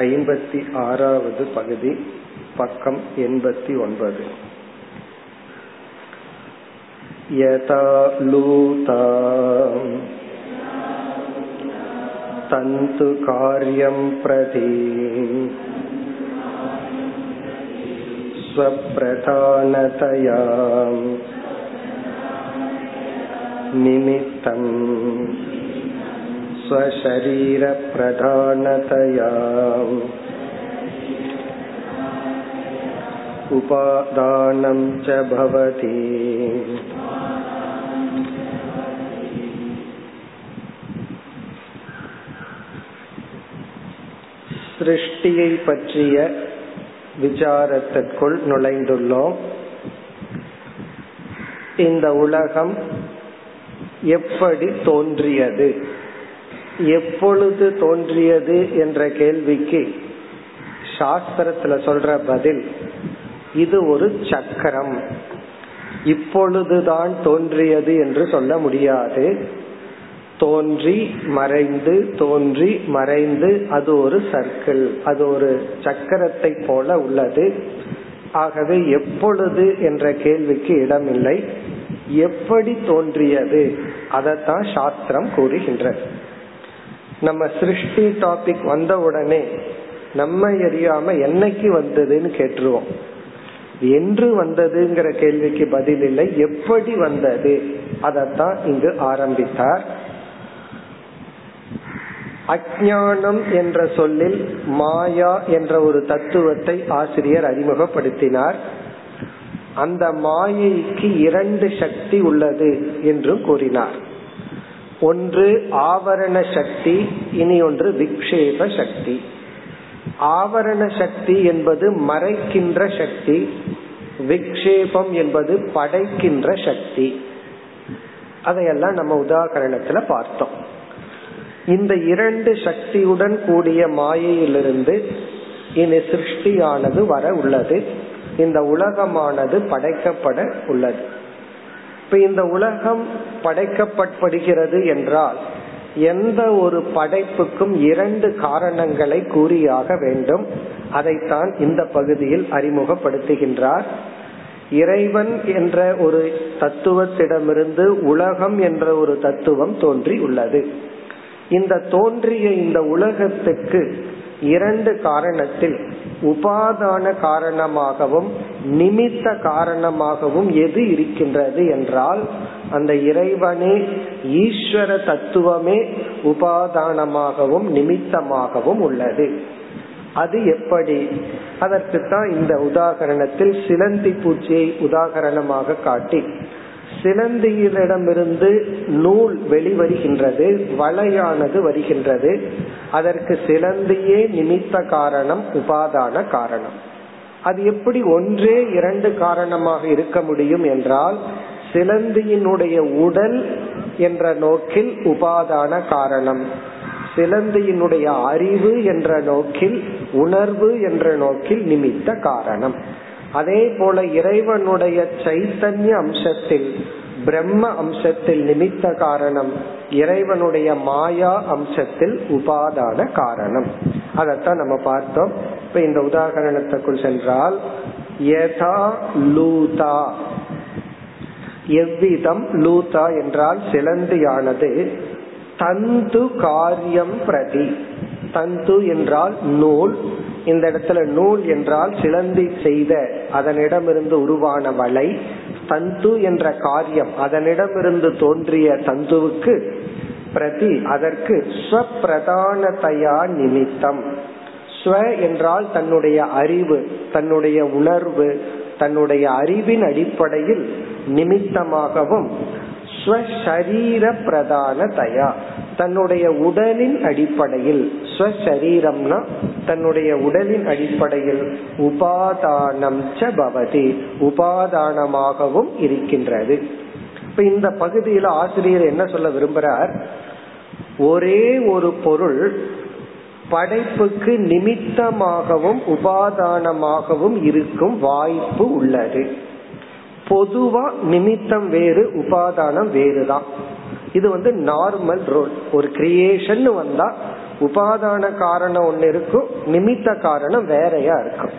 ஐம்பத்தி ஆறாவது பகுதி பக்கம் எண்பத்தி ஒன்பது यथा लूता तन्तुकार्यं प्रति स्वप्रधानतया निमित्तम् स्वशरीरप्रधानतया उपादानं च भवति சிருஷ்டியை பற்றிய விசாரத்திற்குள் நுழைந்துள்ளோம் இந்த உலகம் எப்படி தோன்றியது எப்பொழுது தோன்றியது என்ற கேள்விக்கு சாஸ்திரத்துல சொல்ற பதில் இது ஒரு சக்கரம். இப்பொழுதுதான் தோன்றியது என்று சொல்ல முடியாது. தோன்றி மறைந்து தோன்றி மறைந்து அது ஒரு சர்க்கிள் அது ஒரு சக்கரத்தை போல உள்ளது. ஆகவே எப்பொழுது என்ற கேள்விக்கு இடமில்லை. எப்படி தோன்றியது? அதைத்தான் சாஸ்திரம் கூறுகின்றது. நம்ம சிருஷ்டி டாபிக் வந்த உடனே நம்ம எரியாம என்னைக்கு வந்ததுன்னு கேட்டுருவோம். என்று வந்ததுங்கிற கேள்விக்கு பதில் இல்லை. எப்படி வந்தது? அதத்தான் இங்கு ஆரம்பித்தார். அஜானம் என்ற சொல்லில் மாயா என்ற ஒரு தத்துவத்தை ஆசிரியர் அறிமுகப்படுத்தினார். அந்த மாயைக்கு இரண்டு சக்தி உள்ளது என்று கூறினார். ஒன்று ஆவரண சக்தி இனி ஒன்று விக்ஷேப சக்தி. ஆவரண சக்தி என்பது மறைக்கின்ற சக்தி விக்ஷேபம் என்பது படைக்கின்ற சக்தி. அதையெல்லாம் நம்ம உதாகரணத்துல பார்த்தோம். இந்த இரண்டு சக்தியுடன் கூடிய மாயையிலிருந்து இனி சிருஷ்டியானது வர உள்ளது. இந்த உலகமானது படைக்கப்பட உள்ளது. இப்ப இந்த உலகம் படைக்கப்படுகிறது என்றால் எந்த ஒரு படைப்புக்கும் இரண்டு காரணங்களை கூறியாக வேண்டும். அதைத்தான் இந்த பகுதியில் அறிமுகப்படுத்துகின்றார். இறைவன் என்ற ஒரு தத்துவத்திடமிருந்து உலகம் என்ற ஒரு தத்துவம் தோன்றி உள்ளது. இந்த தோன்றிய இந்த உலகத்துக்கு இரண்டு காரணத்தில் உபாதான காரணமாகவும் நிமித்த காரணமாகவும் எது இருக்கின்றது என்றால் அந்த இறைவனே ஈஸ்வர தத்துவமே உபாதானமாகவும் நிமித்தமாகவும் உள்ளது. அது எப்படி? அதற்கு தான் இந்த உதாகரணத்தில் சிலந்தி பூச்சியை உதாகரணமாக காட்டி சிலந்தியிடமிருந்து நூல் வெளிவருகின்றது வலையானது வருகின்றது அதற்கு சிலந்தியே நிமித்த காரணம் உபாதான காரணம். அது எப்படி ஒன்றே இரண்டு காரணமாக இருக்க முடியும் என்றால் சிலந்தியினுடைய உடல் என்ற நோக்கில் உபாதான காரணம் சிலந்தியினுடைய அறிவு என்ற நோக்கில் உணர்வு என்ற நோக்கில் நிமித்த காரணம். அதே போல இறைவனுடைய சைத்தன்ய அம்சத்தில் பிரம்ம அம்சத்தில் நிமித்த காரணம் இறைவனுடைய மாயா அம்சத்தில் உபாதான காரணம். அதத்தான் நம்ம பார்த்தோம். இப்ப இந்த உதாகரணத்துக்குள் சென்றால் யதா லூதா. எவ்விதம் லூதா என்றால் சிலந்தியானது தந்து காரியம் பிரதி. தந்து என்றால் நூல். இந்த இடத்துல நூல் என்றால் சிலந்தி செய்த அதனிடமிருந்து உருவான வலை. தந்து என்ற காரியம் அதனிடமிருந்து தோன்றிய தந்துவுக்கு பிரதி அதற்கு ஸ்வப்பிரதானதையா நிமித்தம். ஸ்வ என்றால் தன்னுடைய அறிவு தன்னுடைய உணர்வு தன்னுடைய அறிவின் அடிப்படையில் நிமித்தமாகவும் ஸ்வசரீர பிரதான தயா தன்னுடைய உடலின் அடிப்படையில் ஸ்வசரீரம்னா தன்னுடைய உடலின் அடிப்படையில் உபாதானம் பவதி உபாதானமாகவும் இருக்கின்றது. இப்ப இந்த பகுதியில ஆசிரியர் என்ன சொல்ல விரும்புறார்? ஒரே ஒரு பொருள் படைப்புக்கு நிமித்தமாகவும் உபாதானமாகவும் இருக்கும் வாய்ப்பு உள்ளது. பொதுவா நிமித்தம் வேறு உபாதானம் வேறுதான். இது வந்து நார்மல் ரூல் ஒரு கிரியேஷன் வந்தா உபாதான காரணம் ஒன்னு இருக்கும் நிமித்த காரணம் வேறையா இருக்கும்.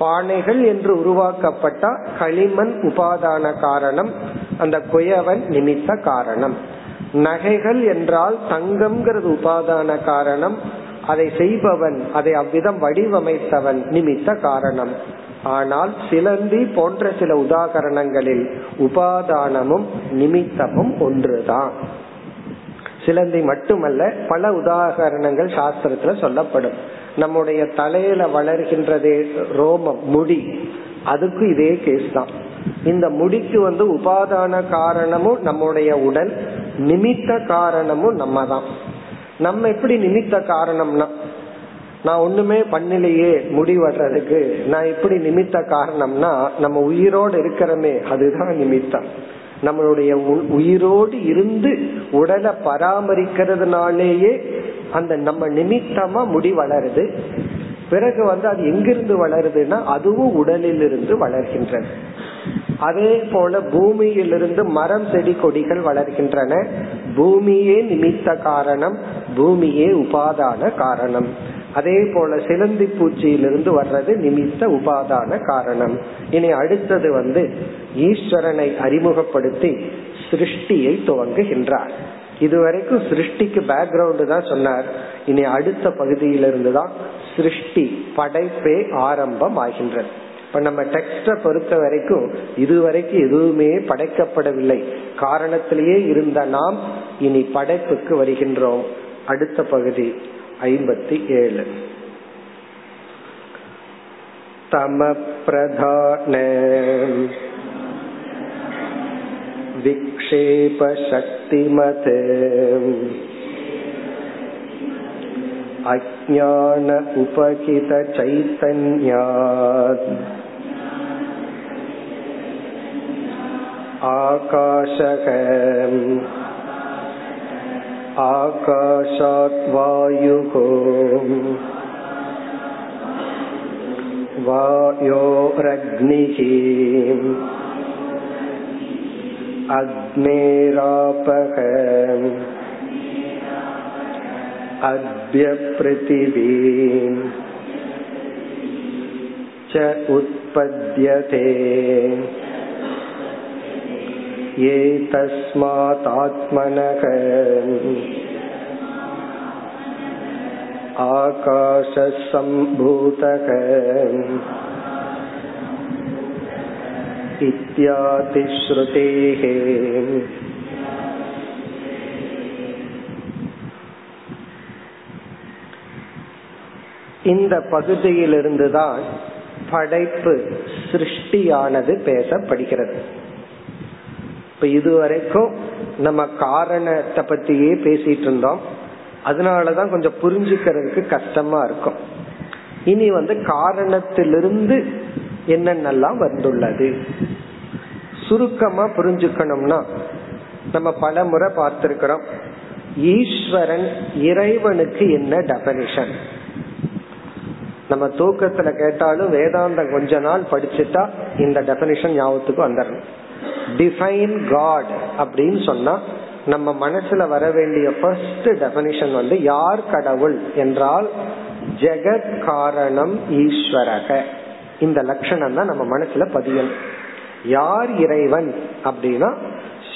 பானைகள் என்று உருவாக்கப்பட்டா களிமண் உபாதான காரணம் அந்த குயவன் நிமித்த காரணம். நகைகள் என்றால் தங்கம்ங்கிறது உபாதான காரணம் அதை செய்பவன் அதை அவ்விதம் வடிவமைத்தவன் நிமித்த காரணம். ஆனால் சிலந்தி போன்ற சில உதாகரணங்களில் உபாதானமும் நிமித்தமும் ஒன்றுதான். சிலந்தி மட்டுமல்ல பல உதாகரணங்கள் சாஸ்திரத்துல சொல்லப்படும். நம்முடைய தலையில வளர்கின்றதே ரோமம் முடி. அதுக்கு இதே கேஸ் தான். இந்த முடிக்கு வந்து உபாதான காரணமும் நம்முடைய உடல் நிமித்த காரணமும் நம்ம தான் நம்ம எப்படி நிமித்த காரணம்னா நான் ஒண்ணுமே பண்ணலையே முடிவடுறதுக்கு. நான் எப்படி நிமித்த காரணம்னா நம்ம உயிரோடு இருக்கிறோமே அதுதான் நிமித்தம். நம்மளுடைய உயிரோடு இருந்து உடலை பராமரிக்கிறதுனாலேயே அந்த நம்ம நிமித்தமா முடி வளருது. பிறகு வந்து அது எங்கிருந்து வளருதுன்னா அதுவும் உடலில் இருந்து வளர்கின்றது. அதே போல பூமியிலிருந்து மரம் செடி கொடிகள் வளர்கின்றன. பூமியே நிமித்த காரணம் பூமியே உபாதான காரணம். அதே போல சிலந்தி பூச்சியிலிருந்து வர்றது நிமித்த உபாதான காரணம். இனி அடுத்தது வந்து ஈஸ்வரனை அறிமுகப்படுத்தி சிருஷ்டியை துவங்குகின்றார். இதுவரைக்கும் சிருஷ்டிக்கு பேக்ரவுண்டு தான் சொன்னார். இனி அடுத்த பகுதியிலிருந்து தான் சிருஷ்டி படைப்பே ஆரம்பம் ஆகின்றது இப்ப நம்ம டெக்ஸ்ட பொறுத்த வரைக்கும் இதுவரைக்கும் எதுவுமே படைக்கப்படவில்லை. காரணத்திலேயே இருந்த நாம் இனி படைப்புக்கு வருகின்றோம். அடுத்த பகுதி. ஐம்பத்தி ஏழு தம பிரதான விக்ஷேப சக்திமத் अज्ञान उपहित चैतन्यात् आकाशः आकाशात् वायुः वायोरग्निः अग्नेरापः अद्यपृथिवीम् च उत्पद्यते एतस्मादात्मनः आकाशसम्भूतः इत्यादिश्रुतेः இந்த பகுதியிலிருந்துதான் படைப்பு சிருஷ்டியானது பேசப்படுகிறது இப்ப இதுவரைக்கும் நம்ம காரணத்தை பத்தியே பேசிட்டு இருந்தோம். அதனாலதான் கொஞ்சம் புரிஞ்சுக்கிறதுக்கு கஷ்டமா இருக்கும். இனி வந்து காரணத்திலிருந்து என்னென்னலாம் வந்துள்ளது? சுருக்கமா புரிஞ்சுக்கணும்னா நம்ம பல முறை பார்த்திருக்கிறோம். ஈஸ்வரன் இறைவனுக்கு என்ன டெபனிஷன் நம்ம தூக்கத்துல கேட்டாலும் வேதாந்தம் கொஞ்ச நாள் படிச்சுட்டா இந்த டெபனிஷன் ஞாபகத்துக்கு வந்துடணும் டிஃபைன் காட் அப்படின்னு சொன்னா நம்ம மனசுல வர வேண்டிய ஃபர்ஸ்ட் டெபனிஷன் வந்து யார் கடவுள் என்றால் ஜெகத் காரணம் ஈஸ்வரக. இந்த லட்சணம் தான் நம்ம மனசுல பதியணும். யார் இறைவன் அப்படின்னா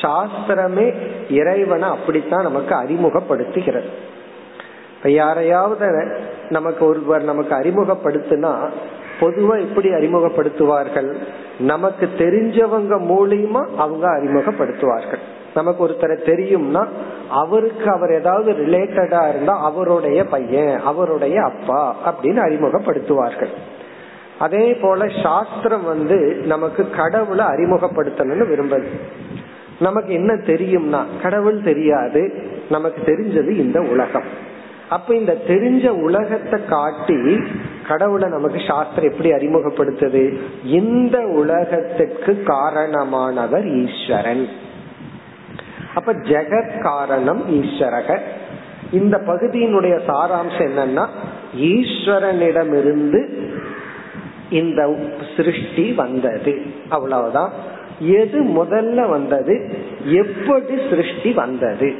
சாஸ்திரமே இறைவனை அப்படித்தான் நமக்கு அறிமுகப்படுத்துகிறது. இப்ப யாரையாவது நமக்கு ஒருவர் நமக்கு அறிமுகப்படுத்தினா பொதுவா எப்படி அறிமுகப்படுத்துவார்கள். நமக்கு தெரிஞ்சவங்க மூலியமா அவங்க அறிமுகப்படுத்துவார்கள். நமக்கு ஒருத்தரை தெரியும்னா அவருக்கு அவர் ஏதாவது ரிலேட்டடா இருந்தா அவருடைய பையன் அவருடைய அப்பா அப்படின்னு அறிமுகப்படுத்துவார்கள். அதே போல சாஸ்திரம் வந்து நமக்கு கடவுளை அறிமுகப்படுத்தணும்னு விரும்புது. நமக்கு என்ன தெரியும்னா கடவுள் தெரியாது நமக்கு தெரிஞ்சது இந்த உலகம். அப்ப இந்த தெரிஞ்ச உலகத்தை காட்டி கடவுளை நமக்கு சாஸ்திரம் எப்படி அறிமுகப்படுத்துது? இந்த உலகத்துக்கு காரணமானவர் ஈஸ்வரன். அப்ப ஜெகத் காரணம் ஈஸ்வரக. இந்த பகுதியினுடைய சாராம்சம் என்னன்னா ஈஸ்வரனிடமிருந்து இந்த சிருஷ்டி வந்தது. அவ்வளவுதான். எது முதல்ல வந்தது? எப்படி சிருஷ்டி வந்தது?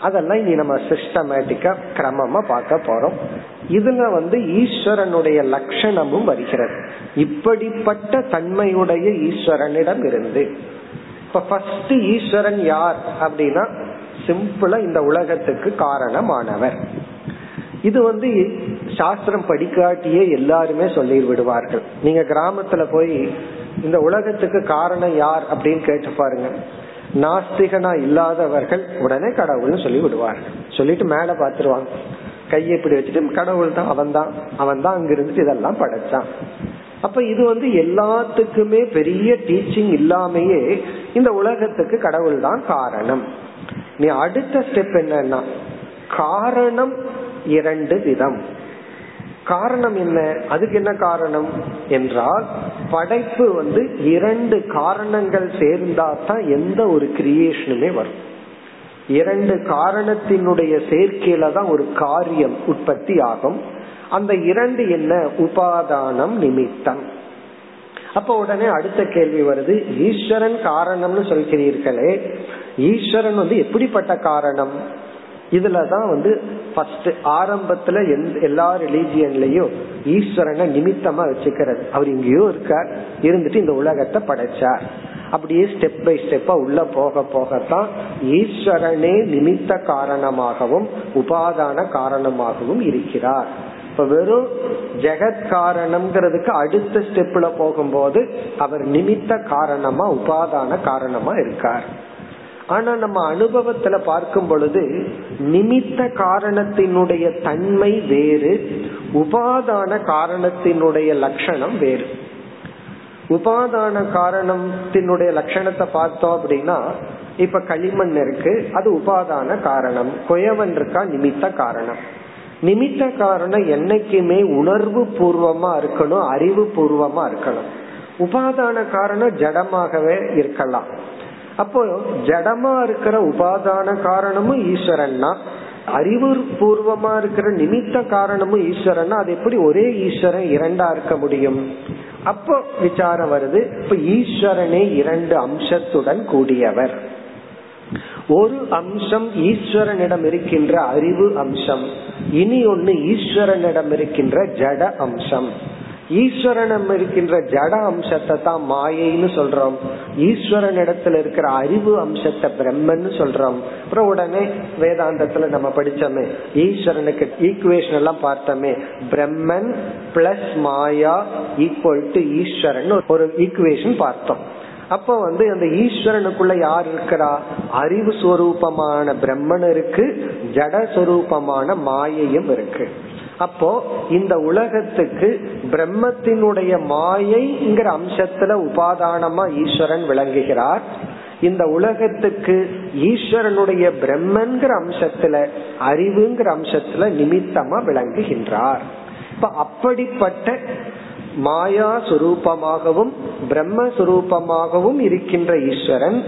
அதெல்லாம் இனி நம்ம சிஸ்டமேட்டிக்கா கிரமமா பார்க்க போறோம். இதுல வந்து ஈஸ்வரனுடைய லட்சணமும் வருகிறது. இப்படிப்பட்ட தன்மையுடைய ஈஸ்வரனிடம் இருந்து. இப்ப ஃபர்ஸ்ட் ஈஸ்வரன் யார் அப்படின்னா சிம்பிளா இந்த உலகத்துக்கு காரணமானவர். இது வந்து சாஸ்திரம் படிக்காட்டியே எல்லாருமே சொல்லி விடுவார்கள் நீங்க கிராமத்துல போய் இந்த உலகத்துக்கு காரணம் யார் அப்படின்னு கேட்டு பாருங்க. நாஸ்திகனா இல்லாதவர்கள் உடனே கடவுள்னு சொல்லி விடுவார்கள் சொல்லிட்டு மேல பாத்துருவாங்க. கையை இப்படி வச்சுட்டு கடவுள் தான் அவன் தான் அவன் தான் அங்க இருந்துட்டு இதெல்லாம் படைச்சான். அப்ப இது வந்து எல்லாத்துக்குமே பெரிய டீச்சிங் இல்லாமையே இந்த உலகத்துக்கு கடவுள் தான் காரணம். நீ அடுத்த ஸ்டெப் என்னன்னா காரணம் இரண்டு விதம். காரணம் என்ன? அதுக்கு என்ன காரணம்? என்றால் படைப்பு வந்து இரண்டு காரணங்கள் சேர்ந்தா தான் எந்த ஒரு கிரியேஷனுமே வரும். இரண்டு காரணத்தினுடைய சேர்க்கையில தான் ஒரு காரியம் உற்பத்தி ஆகும். அந்த இரண்டு என்ன? உபாதானம் நிமித்தம். அப்ப உடனே அடுத்த கேள்வி வருது ஈஸ்வரன் காரணம்னு சொல்கிறீர்களே ஈஸ்வரன் வந்து எப்படிப்பட்ட காரணம்? இதுலதான் வந்து ஃபர்ஸ்ட் ஆரம்பத்துல எல்லா ரிலீஜியன்லயும் ஈஸ்வரனை நிமித்தமா வச்சுக்கிறது. அவர் இங்கேயோ இருக்கார் இருந்துட்டு இந்த உலகத்தை படைச்சார். அப்படியே ஸ்டெப் பை ஸ்டெப்பா உள்ள போக போகத்தான் ஈஸ்வரனே நிமித்த காரணமாகவும் உபாதான காரணமாகவும் இருக்கிறார். இப்ப வெறும் ஜெகத் காரணம்ங்கிறதுக்கு அடுத்த ஸ்டெப்ல போகும்போது அவர் நிமித்த காரணமா உபாதான காரணமா இருக்கார். ஆனா நம்ம அனுபவத்துல பார்க்கும் பொழுது நிமித்த காரணத்தினுடைய தன்மை வேறு உபாதான காரணத்தினுடைய லட்சணம் வேறு. உபாதான காரணத்தினுடைய லட்சணத்தை பார்த்தோம் அப்படின்னா இப்ப களிமண் இருக்கு அது உபாதான காரணம். குயவன் இருக்கா நிமித்த காரணம். நிமித்த காரணம் என்னைக்குமே உணர்வு பூர்வமா இருக்கணும் அறிவு பூர்வமா இருக்கணும். உபாதான காரணம் ஜடமாகவே இருக்கலாம். அப்போ ஜடமா இருக்கிற உபாதான காரணமும் ஈஸ்வரன் தான். அறிவு பூர்வமா இருக்கிற நிமித்த காரணமும் ஈஸ்வரன் அது எப்படி ஒரே ஈஸ்வரன் இரண்டா இருக்க முடியும்? அப்போ விசாரம் வருது இப்ப ஈஸ்வரனே இரண்டு அம்சத்துடன் கூடியவர். ஒரு அம்சம் ஈஸ்வரனிடம் இருக்கின்ற அறிவு அம்சம் இனி ஒன்னு ஈஸ்வரனிடம் இருக்கின்ற ஜட அம்சம். ஈஸ்வரனம் இருக்கின்ற ஜட அம்சத்தை தான் மாயைன்னு சொல்றோம். ஈஸ்வரன் இடத்துல இருக்கிற அறிவு அம்சத்தை பிரம்மன்னு சொல்றோம். அப்புறம் உடனே வேதாந்தத்துல நம்ம படிச்சோமே ஈஸ்வரனுக்கு ஈக்குவேஷன் எல்லாம் பார்த்தோமே Brahman plus maya equal to Eswaran ஒரு ஈக்குவேஷன் பார்த்தோம். அப்ப வந்து அந்த ஈஸ்வரனுக்குள்ள யார் இருக்கிறா? அறிவு ஸ்வரூபமான பிரம்மன் இருக்கு ஜட சொரூபமான மாயையும் இருக்கு. அப்போ இந்த உலகத்துக்கு பிரம்மத்தினுடைய மாயைங்கிற அம்சத்துல உபாதானமா ஈஸ்வரன் விளங்குகிறார். இந்த உலகத்துக்கு ஈஸ்வரனுடைய பிரம்மன்கிற அம்சத்துல அறிவுங்கிற அம்சத்துல நிமித்தமா விளங்குகின்றார். இப்ப அப்படிப்பட்ட மாயா சுரூபமாகவும் பிரம்மஸ்வரூபமாகவும் இருக்கின்ற ஈஸ்வரன்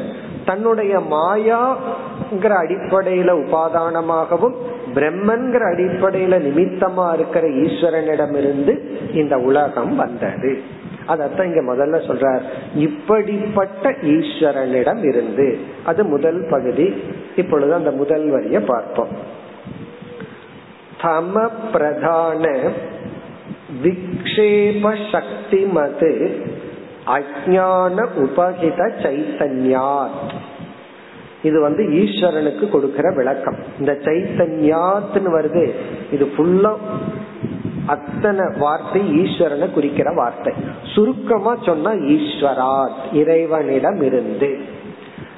தன்னுடைய மாயாங்கிற அடிப்படையில உபாதானமாகவும் பிரம்மன்கிற அடிப்படையில நிமித்தமா இருக்கிற ஈஸ்வரனிடமிருந்து இந்த உலகம் வந்தது. அதத்தான் இங்க முதல்ல சொல்றார். இப்படிப்பட்ட ஈஸ்வரனிடம் இருந்து அது முதல் பகுதி. இப்பொழுது அந்த முதல் வரிய பார்ப்போம். தம பிரதான விக்ஷேப சக்தி மது அஜான உபகித சைத்தன்யாத். இது வந்து ஈஸ்வரனுக்கு கொடுக்கிற விளக்கம். இந்த சைத்தன்யாத்துன்னு வருது இது ஃபுல்லா அத்தனை வார்த்தை ஈஸ்வரனை குறிக்கிற வார்த்தை. சுருக்கமா சொன்னா ஈஸ்வராத் இறைவனிடம் இருந்து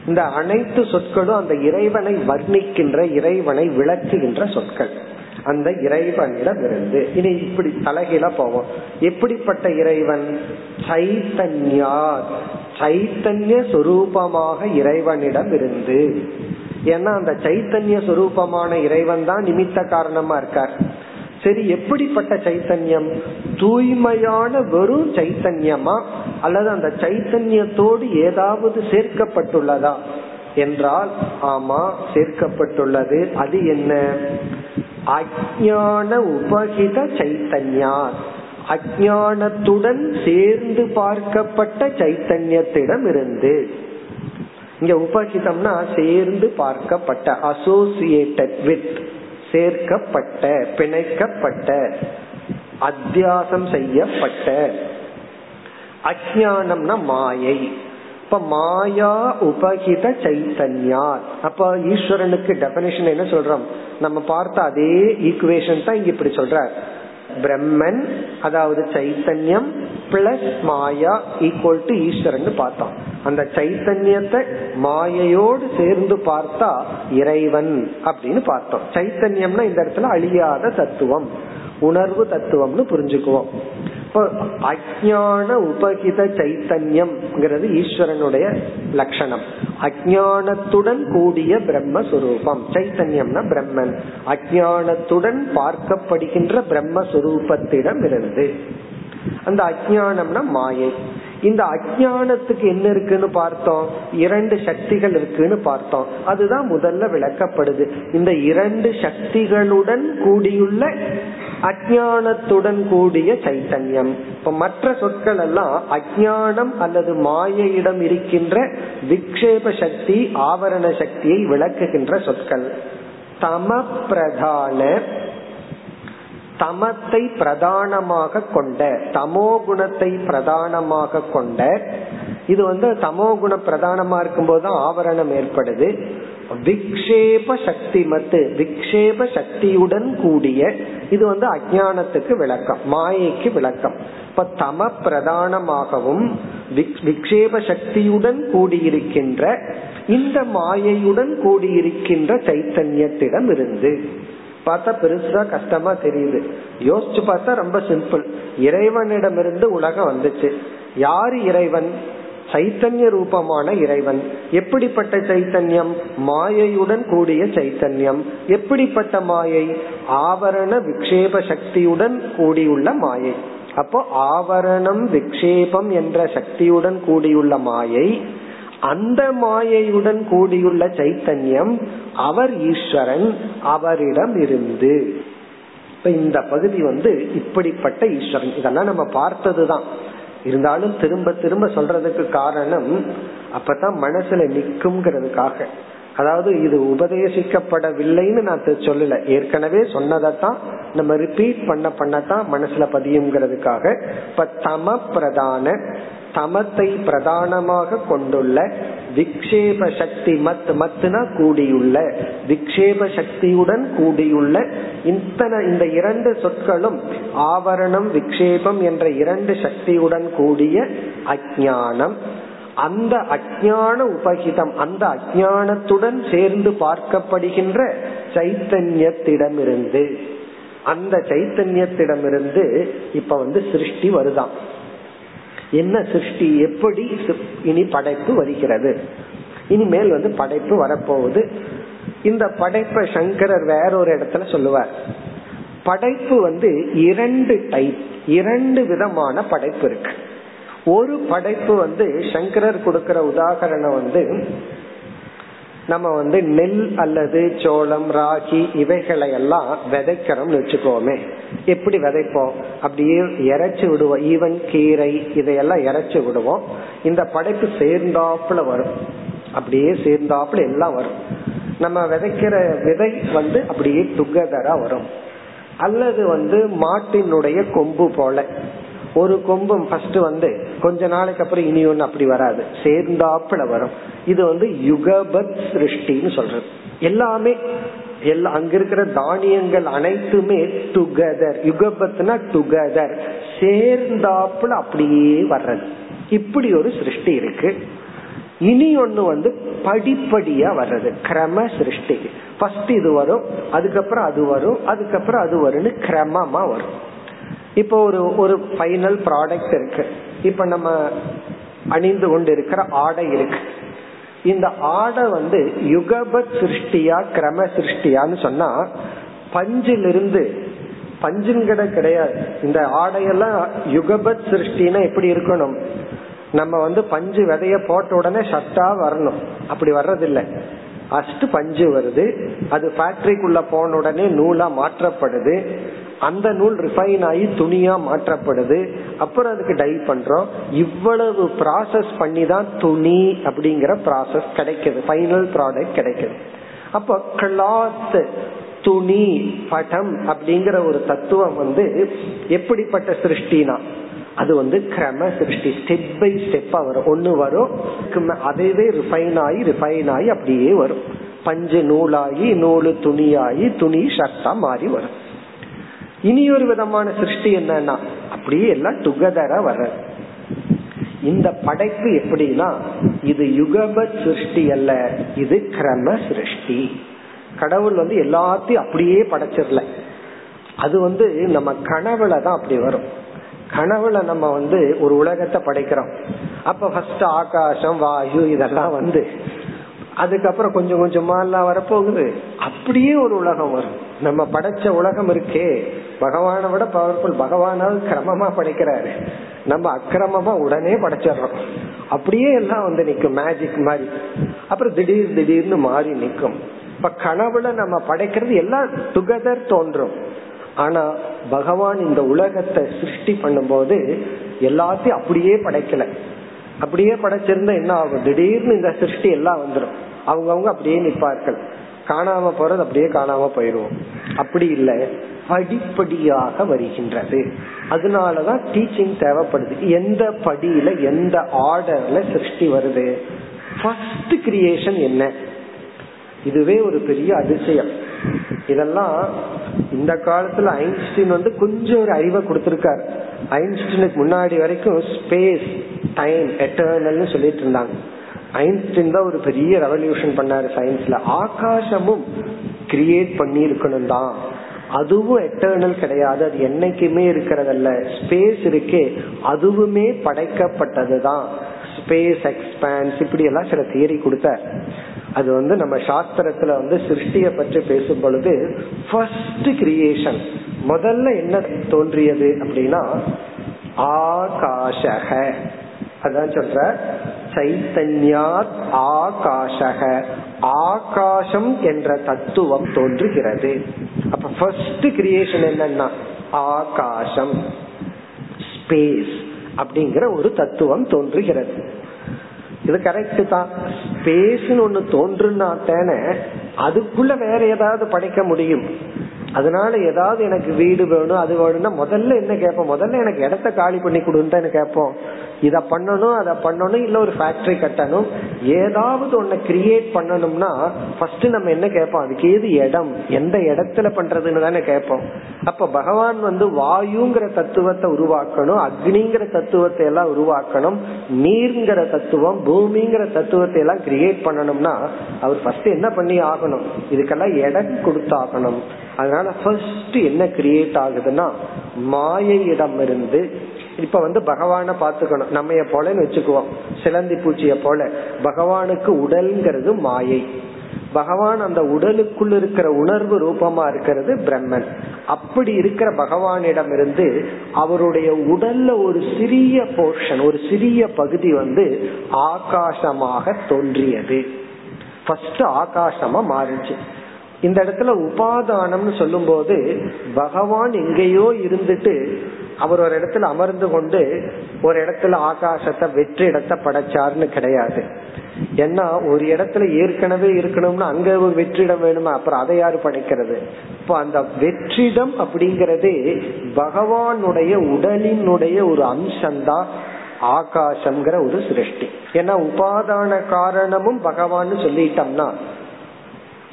இந்த அனைத்து சொற்களும் அந்த இறைவனை வர்ணிக்கின்ற இறைவனை விளக்குகின்ற சொற்கள். அந்த இறைவனிடம் இருந்து இனி இப்படி தலைகீழ போவோம். எப்படிப்பட்ட இறைவன்? சைத்தன்யா. சைத்தன்ய சொரூபமாக இறைவனிடம் இருந்து ஏன்னா அந்த சைத்தன்ய சொரூபமான இறைவன் தான் நிமித்த காரணமா இருக்கார். சரி எப்படிப்பட்ட சைத்தன்யம்? தூய்மையான வெறும் சைத்தன்யமா? அல்லது அந்த சைத்தன்யத்தோடு ஏதாவது சேர்க்கப்பட்டுள்ளதா? என்றால் ஆமா சேர்க்கப்பட்டுள்ளது. அது என்ன? அஜான உபகித சைத்தன்யா. அஜானத்துடன் சேர்ந்து பார்க்கப்பட்ட சைத்தன்யத்திடம் இருந்து இங்க உபகிதம்னா சேர்ந்து பார்க்கப்பட்ட அசோசியேட்டட் வித் சேர்க்கப்பட்ட பிணைக்கப்பட்ட அத்தியாசம் செய்யப்பட்ட. அஜானம்னா மாயை. இப்ப மாயா உபகித சைத்தன்யா. அப்ப ஈஸ்வரனுக்கு டெபனிஷன் என்ன சொல்றோம்? நம்ம பார்த்த அதே ஈக்குவேஷன் தான் இங்க இப்படி சொல்ற பிரம்மன் அதாவது சைத்தன்யம் plus maya equal to Eswaran பார்த்தோம். அந்த சைத்தன்யத்தை மாயையோடு சேர்ந்து பார்த்தா இறைவன் அப்படின்னு பார்த்தோம். சைத்தன்யம்னா இந்த இடத்துல அழியாத தத்துவம். உணர்வு தத்துவம்னு புரிஞ்சுக்குவோம். அஜான உபகித சைத்தன்யம்ங்கிறது ஈஸ்வரனுடைய லட்சணம். அஜானத்துடன் கூடிய பிரம்மஸ்வரூபம். சைத்தன்யம்னா பிரம்மன். அஜானத்துடன் பார்க்கப்படுகின்ற பிரம்மஸ்வரூபத்திடம் இருந்து அந்த அஜானம்னா மாயை. இந்த அஜானத்துக்கு என்ன இருக்குன்னு பார்த்தோம்? இரண்டு சக்திகள் இருக்குன்னு பார்த்தோம். அதுதான் முதல்ல விளக்கப்படுது. இந்த இரண்டு சக்திகளுடன் கூடியுள்ள அஜானத்துடன் கூடிய சைத்தன்யம். இப்ப மற்ற சொற்கள் எல்லாம் அஜானம் அல்லது மாயையிடம் இருக்கின்ற விக்ஷேப சக்தி ஆவரண சக்தியை விளக்குகின்ற சொற்கள். தம பிரதான தமத்தை பிரதானமாக கொண்ட தமோ குணத்தை பிரதானமாக கொண்ட இது வந்து தமோ குண பிரதானமா இருக்கும்போது தான் ஆவரணம் ஏற்படுது. விக்ஷேப சக்தி மத்து விக்ஷேப சக்தியுடன் கூடிய இது வந்து அஜானத்துக்கு விளக்கம் மாயைக்கு விளக்கம். இப்ப தம பிரதானமாகவும் விக்ஷேப சக்தியுடன் கூடியிருக்கின்ற இந்த மாயையுடன் கூடியிருக்கின்ற சைத்தன்யத்திடம் இருந்து பார்த்தா பெருசா கஷ்டமா தெரியுது. யோசிச்சு பார்த்தா ரொம்ப சிம்பிள் இறைவனிடமிருந்து உலகம் வந்துச்சு. யாரு இறைவன்? சைத்தன்ய ரூபமான இறைவன். எப்படிப்பட்ட சைத்தன்யம்? மாயையுடன் கூடிய சைத்தன்யம். எப்படிப்பட்ட மாயை? ஆவரண விக்ஷேப சக்தியுடன் கூடியுள்ள மாயை. அப்போ ஆவரணம் விக்ஷேபம் என்ற சக்தியுடன் கூடியுள்ள மாயை அந்த மாயையுடன் கூடியுள்ள சைத்தன்யம் அவர் ஈஸ்வரன் அவரிடம் இருந்து. இப்ப இந்த பகுதி வந்து இப்படிப்பட்ட ஈஸ்வரன். இதெல்லாம் நம்ம பார்த்ததுதான். இருந்தாலும் திரும்ப திரும்ப சொல்றதுக்கு காரணம் அப்பதான் மனசுல நிக்கும்ங்கிறதுக்காக அதாவது இது உபதேசிக்கப்படவில்லைன்னு நான் சொல்லல. ஏற்கனவே சொன்னதான் நம்ம ரிப்பீட் பண்ண பண்ணத்தான் மனசுல பதியுங்கிறதுக்காக. இப்ப தம பிரதான தமத்தை பிரதானமாக கொண்டுள்ள விக்ஷேப சக்தி மத் மத்துனா கூடியுள்ள. விக்ஷேப சக்தியுடன் கூடியுள்ள இத்தனை இந்த இரண்டு சொற்களும் ஆவரணம் விக்ஷேபம் என்ற இரண்டு சக்தியுடன் கூடிய அஜானம் அந்த அஜான உபகிதம் அந்த அஜானத்துடன் சேர்ந்து பார்க்கப்படுகின்ற சைத்தன்யத்திடமிருந்து. அந்த சைத்தன்யத்திடமிருந்து இப்ப வந்து சிருஷ்டி வருதான் என்ன சிருஷ்டி? எப்படி இனி படைப்பு வருகிறது? இனிமேல் வந்து படைப்பு வரப்போகுது. இந்த படைப்பை சங்கரர் வேறொரு இடத்துல சொல்லுவார். படைப்பு வந்து இரண்டு டைப் இரண்டு விதமான படைப்பு இருக்கு. ஒரு படைப்பு வந்து சங்கரர் கொடுக்கிற உதாகரணம் வந்து நம்ம வந்து நெல் அல்லது சோளம் ராகி இவைகளை எல்லாம் விதைக்கிறோம்னு வச்சுக்கோமே. எப்படி விதைப்போம்? அப்படியே இறைச்சி விடுவோம். ஈவன் கீரை இதையெல்லாம் இறைச்சி விடுவோம். இந்த படைப்பு சேர்ந்தாப்புல வரும். அப்படியே சேர்ந்தாப்புல எல்லாம் வரும். நம்ம விதைக்கிற விதை வந்து அப்படியே டுகெதரா வரும். அல்லது வந்து மாட்டினுடைய கொம்பு போல. ஒரு கொம்பு ஃபர்ஸ்ட் வந்து கொஞ்ச நாளைக்கு அப்புறம் இனி ஒன்னு அப்படி வராது. சேர்ந்தாப்புல வரும். இது வந்து யுகபத் சிருஷ்டின்னு சொல்றது. எல்லாமே எல்லா அங்க இருக்கிற தானியங்கள் அனைத்துமே டுகெதர் யுகபத்னா டுகெதர் சேர்ந்தாப்புல அப்படியே வர்றது. இப்படி ஒரு சிருஷ்டி இருக்கு. இனி ஒண்ணு வந்து படிப்படியா வர்றது. கிரம சிருஷ்டி. ஃபர்ஸ்ட் இது வரும் அதுக்கப்புறம் அது வரும் அதுக்கப்புறம் அது வரும்னு கிரமமா வரும். இப்போ ஒரு ஒரு ஃபைனல் ப்ராடக்ட் இருக்கு. இப்ப நம்ம அணிந்து கொண்டு இருக்கிற ஆடை இருக்கு. இந்த ஆடை வந்து யுகபத் சிருஷ்டியா கிரம சிருஷ்டியான்னு சொன்னா பஞ்சிலிருந்து பஞ்சுங்கட கிடையாது. இந்த ஆடையெல்லாம் யுகபத் சிருஷ்டினா எப்படி இருக்கணும்? நம்ம வந்து பஞ்சு விதைய போட்ட உடனே ஷர்ட்டா வரணும். அப்படி வர்றதில்லை. ஃபர்ஸ்ட் பஞ்சு வருது. அது ஃபேக்டரிக்குள்ள போன உடனே நூலா மாற்றப்படுது. அந்த நூல் ரிஃபைன் ஆகி துணியா மாற்றப்படுது. அப்புறம் அதுக்கு டை பண்றோம். இவ்வளவு ப்ராசஸ் பண்ணி தான் துணி அப்படிங்கிற ப்ராசஸ் கிடைக்குது. ஃபைனல் ப்ராடக்ட் கிடைக்குது. அப்போ கிளாத் துணி படம் அப்படிங்கிற ஒரு தத்துவம் வந்து எப்படிப்பட்ட சிருஷ்டினா அது வந்து கிரம சிருஷ்டி. ஸ்டெப் பை ஸ்டெப்பா வரும். ஒண்ணு வரும் அதுவே ரிஃபைன் ஆகி ரிஃபைன் ஆகி அப்படியே வரும். பஞ்சு நூலாகி நூலு துணியாகி துணி ஷர்ட்டா மாறி வரும். இனி ஒரு விதமான சிருஷ்டி என்னன்னா அப்படியே எல்லாம் டுகெதரா வர்றது. இந்த படைப்பு எப்படின்னா இது யுகபத் சிருஷ்டி அல்ல இது கிரம சிருஷ்டி. கடவுள் வந்து எல்லாத்தையும் அப்படியே படைச்சிடல. அது வந்து நம்ம கனவுல தான் அப்படி வரும். கனவுல நம்ம வந்து ஒரு உலகத்தை படைக்கிறோம். அப்ப ஃபர்ஸ்ட் ஆகாசம் வாயு இதெல்லாம் வந்து அதுக்கப்புறம் கொஞ்சம் கொஞ்சமா எல்லாம் வரப்போகுது. அப்படியே ஒரு உலகம் வரும். நம்ம படைச்ச உலகம் இருக்கே. பகவானை விட பவர்ஃபுல் பகவானாவது கிரமமா படைக்கிறாரு. நம்ம அக்கிரமமா உடனே படைச்சிடறோம். அப்படியே எல்லாம் வந்து நிக்கும் மேஜிக் மாதிரி. அப்புறம் திடீர் திடீர்னு மாறி நிக்கும் இப்ப கனவுல நம்ம படைக்கிறது எல்லாம் டுகெதர் தோன்றும். ஆனா பகவான் இந்த உலகத்தை சிருஷ்டி பண்ணும்போது எல்லாத்தையும் அப்படியே படைக்கல. அப்படியே படைச்சிருந்தா என்ன ஆகும்? திடீர்னு இந்த சிருஷ்டி எல்லாம் வந்துடும் அவங்கவுங்க அப்படியே நிற்பார்கள். காணாம போறது அப்படியே காணாம போயிடுவோம் அப்படி இல்லை. படிப்படியாக வருகின்றது. அதனாலதான் டீச்சிங் தேவைப்படுது. எந்த படியில எந்த ஆர்டர்ல சிருஷ்டி வருது? ஃபர்ஸ்ட் கிரியேஷன் என்ன? இதுவே ஒரு பெரிய அதிசயம். இதெல்லாம் இந்த காலத்துல ஐன்ஸ்டீன் வந்து கொஞ்சம் ஒரு அறிவை கொடுத்திருக்காரு. ஐன்ஸ்டீனுக்கு முன்னாடி வரைக்கும் ஸ்பேஸ் டைம் எட்டர்னல்னு சொல்லிட்டு இருந்தாங்க. ஐன்ஸ்டீன் தான் ஒரு பெரிய ரெவல்யூஷன் பண்ணாரு சயின்ஸ்ல ஆகாசமும் கிரியேட் பண்ணி இருக்கணும் தான். அதுவும் எட்டர்னல் கிடையாது. அது என்னைக்குமே இருக்கிறதல்ல. ஸ்பேஸ் இருக்கே அதுவுமே படைக்கப்பட்டது தான் ஸ்பேஸ் எக்ஸ்பேன்ஸ் இப்படி எல்லாம் சில தியரி கொடுத்தார். அது வந்து நம்ம சாஸ்திரத்துல வந்து சிருஷ்டிய பற்றி பேசும் பொழுது ஃபர்ஸ்ட் கிரியேஷன் முதல்ல என்ன தோன்றியது அப்படின்னா ஆகாஷக. அதான் சொல்ற சைத்தன்யாத் ஆகாஷக. ஆகாசம் என்ற தத்துவம் தோன்றுகிறது. அப்ப ஃபர்ஸ்ட் கிரியேஷன் என்னன்னா ஆகாசம் ஸ்பேஸ் அப்படிங்கிற ஒரு தத்துவம் தோன்றுகிறது. இது கரெக்ட் தான். ஸ்பேஸ்னு ஒண்ணு தோன்றுனா தானே அதுக்குள்ள வேற ஏதாவது படைக்க முடியும். அதனால ஏதாவது எனக்கு வீடு வேணும் அது வேணும்னா முதல்ல என்ன கேட்போம்? முதல்ல எனக்கு இடத்த காலி பண்ணி கொடுன்னு கேட்போம். இத பண்ணணும் அதை பண்ணணும் இல்ல ஒரு ஃபேக்டரி கட்டணும். ஏதாவது ஒன்ன கிரியேட் பண்ணணும்னா ஃபர்ஸ்ட் நம்ம என்ன கேட்போம்? அதுக்கு ஏது இடம்? எந்த இடத்துல பண்றதுன்னு தானே கேட்போம். அப்ப பகவான் வந்து வாயுங்கிற தத்துவத்தை உருவாக்கணும் அக்னிங்கிற தத்துவத்தை எல்லாம் உருவாக்கணும் நீர்ங்கிற தத்துவம் பூமிங்கிற தத்துவத்தை எல்லாம் கிரியேட் பண்ணணும்னா அவர் ஃபர்ஸ்ட் என்ன பண்ணி ஆகணும்? இதுக்கெல்லாம் இடம் கொடுத்தாகணும். அதனால ஃபர்ஸ்ட் என்ன கிரியேட் ஆகுதுன்னா மாயையிடம் இருந்து இப்ப வந்து பகவான பாத்துக்கணும் நம்ம போலன்னு வச்சுக்குவோம். சிலந்தி பூச்சிய போல. பகவானுக்கு உடல்ங்கிறது மாயை. பகவான் அந்த உடலுக்குள் இருக்கிற உணர்வு ரூபமா இருக்கிறது பிரம்மன். அப்படி இருக்கிற பகவானிடம் இருந்து அவருடைய உடல்ல ஒரு சிறிய போர்ஷன் ஒரு சிறிய பகுதி வந்து ஆகாசமாக தோன்றியது. ஃபர்ஸ்ட் ஆகாசமா மாறிச்சு இந்த இடத்துல உபாதானம்னு சொல்லும் போது பகவான் எங்கேயோ இருந்துட்டு அவர் ஒரு இடத்துல அமர்ந்து கொண்டு ஒரு இடத்துல ஆகாசத்தை வெற்றி இடத்தை படைச்சாருன்னு கிடையாது. ஏன்னா ஒரு இடத்துல ஏற்கனவே இருக்கணும்னு அங்க ஒரு வெற்றிடம் வேணுமா? அப்புறம் அதை யாரு படைக்கிறது? இப்போ அந்த வெற்றிடம் அப்படிங்கறதே பகவானுடைய உடலினுடைய ஒரு அம்சம்தான் ஆகாசம்ங்கிற ஒரு சிருஷ்டி. ஏன்னா உபாதான காரணமும் பகவான் சொல்லிட்டோம்னா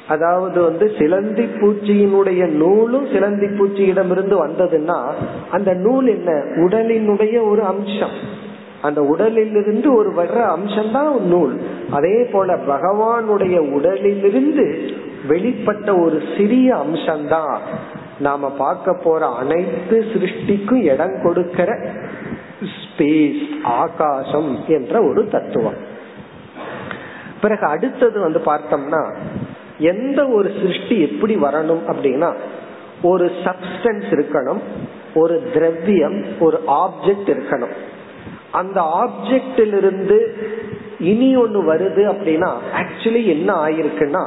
அதாவது வந்து சிலந்தி பூச்சியினுடைய நூலும் சிலந்தி பூச்சியிடமிருந்து வந்ததுன்னா அந்த நூல் என்ன? உடலினுடைய ஒரு அம்சம். அந்த உடலிலிருந்து ஒரு வர்ற அம்சம்தான் நூல். அதே போல பகவானுடைய உடலிலிருந்து வெளிப்பட்ட ஒரு சிறிய அம்சம்தான். நாம பார்க்க போற அனைத்து சிருஷ்டிக்கும் இடம் கொடுக்கிற ஸ்பேஸ் ஆகாசம் என்ற ஒரு தத்துவம். பிறகு அடுத்தது வந்து பார்த்தோம்னா எந்த ஒரு சிருஷ்டி எப்படி வரணும் அப்படின்னா ஒரு சப்ஸ்டன்ஸ் இருக்கணும் ஒரு திரவியம் ஒரு ஆப்ஜெக்ட் இருக்கணும். அந்த ஆப்ஜெக்டிலிருந்து இனி ஒன்னு வருது அப்படின்னா ஆக்சுவலி என்ன ஆயிருக்குன்னா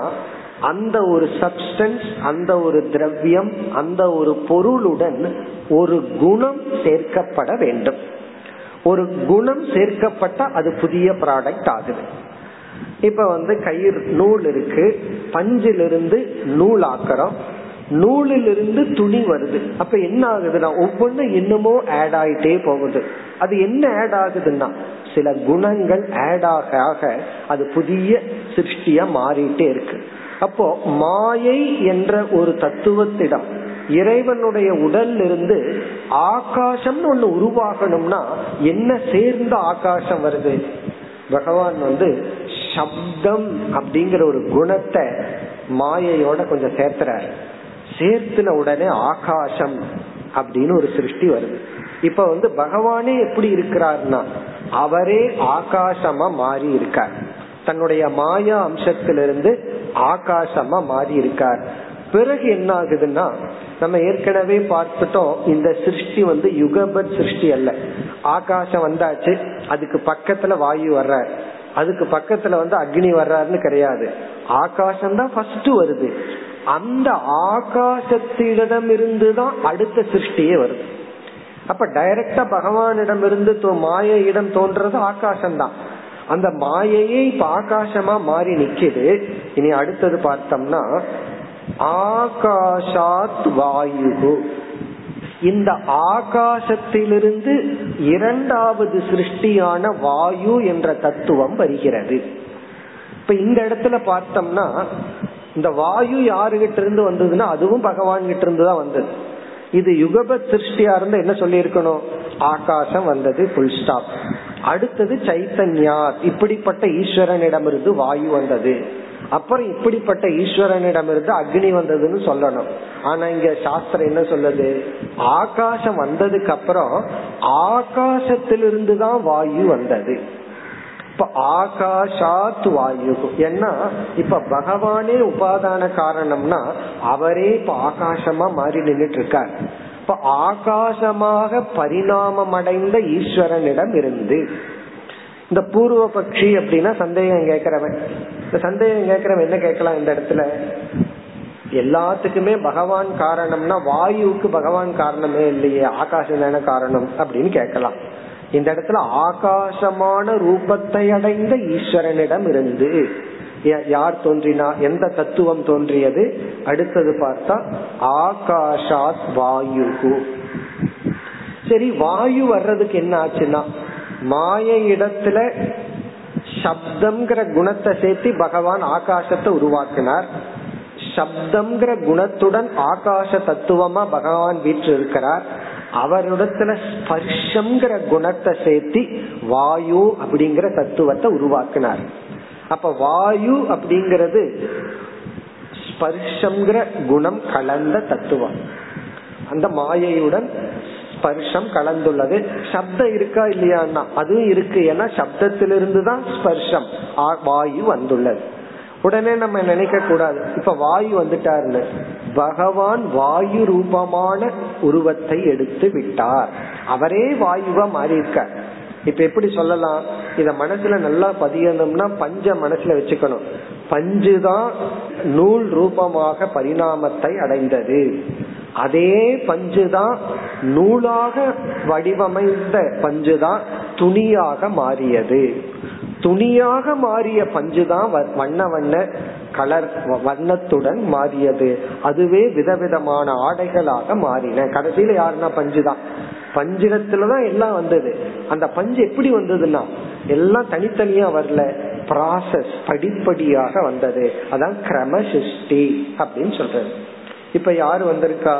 அந்த ஒரு சப்ஸ்டன்ஸ் அந்த ஒரு திரவியம் அந்த ஒரு பொருளுடன் ஒரு குணம் சேர்க்கப்பட வேண்டும். ஒரு குணம் சேர்க்கப்பட்ட அது புதிய ப்ராடக்ட் ஆகுது. இப்ப வந்து கயிறு நூல் இருக்கு. பஞ்சிலிருந்து நூல் ஆக்கிறோம். நூலிலிருந்து துணி வருது. அப்ப என்ன ஆகுதுன்னா ஒவ்வொன்னு என்னமோ ஆட் ஆயிட்டே போகுது. அது என்ன ஆட் ஆகுதுன்னா சில குணங்கள் ஆட் ஆக ஆக அது புதிய சிருஷ்டியா மாறிட்டே இருக்கு. அப்போ மாயை என்ற ஒரு தத்துவத்திடம் இறைவனுடைய உடல் இருந்து ஆகாசம்னு ஒண்ணு உருவாகணும்னா என்ன சேர்ந்த ஆகாசம் வருது? பகவான் வந்து சப்தம் அப்படிங்கிற ஒரு குணத்தை மாயையோட கொஞ்சம் சேர்த்துறாரு. சேர்த்துன உடனே ஆகாசம் அப்படின்னு ஒரு சிருஷ்டி வருது. இப்ப வந்து பகவானே எப்படி இருக்கிறார்னா அவரே ஆகாசமா மாறி இருக்கார். தன்னுடைய மாயா அம்சத்திலிருந்து ஆகாசமா மாறி இருக்கார். பிறகு என்ன ஆகுதுன்னா நம்ம ஏற்கனவே பார்த்துட்டோம் இந்த சிருஷ்டி வந்து யுகபத் சிருஷ்டி அல்ல. ஆகாசம் வந்தாச்சு அதுக்கு பக்கத்துல வாயு வர்றார். அதுக்கு பக்கத்துல வந்து அக்னி வர்றாருன்னு கிடையாது. ஆகாசம் தான் ஃபர்ஸ்ட் வருது. அந்த ஆகாசத்திடம் இருந்துதான் அடுத்த சிருஷ்டியே வருது. அப்ப டைரக்டா பகவானிடம் இருந்து மாயையிடம் தோன்றது ஆகாசம் தான் அந்த மாயையே இப்ப ஆகாசமா மாறி நிக்குது. இனி அடுத்தது பார்த்தோம்னா ஆகாஷாத் வாயு இந்த ஆகாசத்திலிருந்து இரண்டாவது சிருஷ்டியான வாயு என்ற தத்துவம் வருகிறது. இப்ப இந்த இடத்துல பார்த்தோம்னா இந்த வாயு யாருகிட்ட இருந்து வந்ததுன்னா அதுவும் பகவான் கிட்ட இருந்து தான் வந்தது. இது யுகபத் சிருஷ்டியா இருந்து என்ன சொல்லி இருக்கணும் ஆகாசம் வந்தது புல் ஸ்டாப் அடுத்தது சைத்தன்யா இப்படிப்பட்ட ஈஸ்வரனிடமிருந்து வாயு வந்தது. அப்புறம் இப்படிப்பட்ட ஈஸ்வரனிடம் இருந்து அக்னி வந்ததுன்னு சொல்லணும். ஆனா இங்க சாஸ்திரம் என்ன சொல்லுது? ஆகாசம் வந்ததுக்கு அப்புறம் ஆகாசத்திலிருந்து தான் வாயு வந்தது. இப்ப ஆகாஷாத் வாயு. ஏன்னா இப்ப பகவானே உபாதான காரணம்னா அவரே இப்ப ஆகாசமா மாறி நின்றுட்டு இருக்கார் இப்ப ஆகாசமாக பரிணாமம் அடைந்த ஈஸ்வரனிடம் இருந்து. இந்த பூர்வ பட்சி அப்படின்னா சந்தேகம் கேட்கிறவன். இந்த சந்தேகம் கேட்கிறவன் என்ன கேட்கலாம் இந்த இடத்துல? எல்லாத்துக்குமே பகவான் காரணம்னா வாயுவுக்கு பகவான் காரணமே இல்லையே ஆகாசம் தானே காரணம் அப்படின்னு கேட்கலாம். இந்த இடத்துல ஆகாசமான ரூபத்தை அடைந்த ஈஸ்வரனிடம் இருந்து யார் தோன்றினா எந்த தத்துவம் தோன்றியது? அடுத்தது பார்த்தா ஆகாஷாத் வாயு சரி வாயு வர்றதுக்கு என்ன ஆச்சுன்னா மாய இடத்துல சப்தம்ங்கிற குணத்தை சேர்த்து பகவான் ஆகாசத்தை உருவாக்கினார். சப்தம்ங்கிற குணத்துடன் ஆகாச தத்துவமா பகவான் வீற்று இருக்கிறார் அவரிடத்துல ஸ்பர்ஷம்ங்கிற குணத்தை சேர்த்தி வாயு அப்படிங்கிற தத்துவத்தை உருவாக்கினார். அப்ப வாயு அப்படிங்கிறது ஸ்பர்ஷம்ங்கிற குணம் கலந்த தத்துவம். அந்த மாயையுடன் ஸ்பர்ஷம் கலந்துள்ளது. சப்தம் இருக்கா இல்லையான்னா அதுவும் இருக்கு. ஏன்னா சப்தத்திலிருந்து தான் ஸ்பர்ஷம் வாயு வந்துள்ளது. உடனே நம்ம நினைக்க கூடாது. இப்ப வாயு வந்துட்டாருன்னு. பகவான் வாயு ரூபமான உருவத்தை எடுத்து விட்டார். அவரே வாயுவா மாறி இருக்கார் இப்ப எப்படி சொல்லலாம்? இத மனசுல நல்லா பதியணும்னா பஞ்ச மனசுல வச்சுக்கணும். பஞ்சுதான் நூல் ரூபமாக பரிணாமத்தை அடைந்தது. அதே பஞ்சுதான் நூலாக வடிவமைந்த பஞ்சுதான் துணியாக மாறியது. துணியாக மாறிய பஞ்சுதான் வண்ண வண்ண கலர் வண்ணத்துடன் மாறியது. அதுவே விதவிதமான ஆடைகளாக மாறின. கடைசியில யாருன்னா பஞ்சுதான். பஞ்சிடத்துலதான் எல்லாம் வந்தது. அந்த பஞ்சு எப்படி வந்ததுன்னா எல்லாம் தனித்தனியா வரல. ப்ராசஸ் படிப்படியாக வந்தது. அதான் கிரம சிருஷ்டி அப்படின்னு சொல்றது. இப்ப யாரு வந்திருக்கா?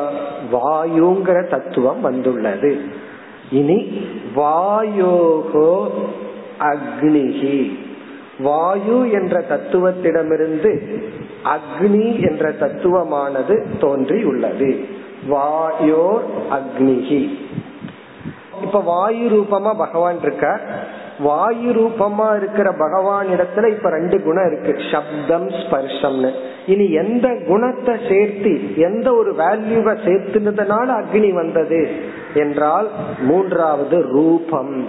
வாயுங்கிற தத்துவம் வந்துள்ளது. இனி வாயோகோ அக்னிகி வாயு என்ற தத்துவத்திடமிருந்து அக்னி என்ற தத்துவமானது தோன்றி உள்ளது வாயோர் அக்னிகி இப்ப வாயு ரூபமா பகவான் இருக்கார். வாயு ரூபமா இருக்கிற பகவான் இடத்துல இப்ப ரெண்டு குணம் இருக்கு. சப்தம் ஸ்பர்ஷம்னு. இனி எந்த குணத்தை சேர்த்து எந்த ஒரு வேல்யூவை சேர்த்துனதுனால அக்னி வந்தது என்றால் மூன்றாவது ரூபம்.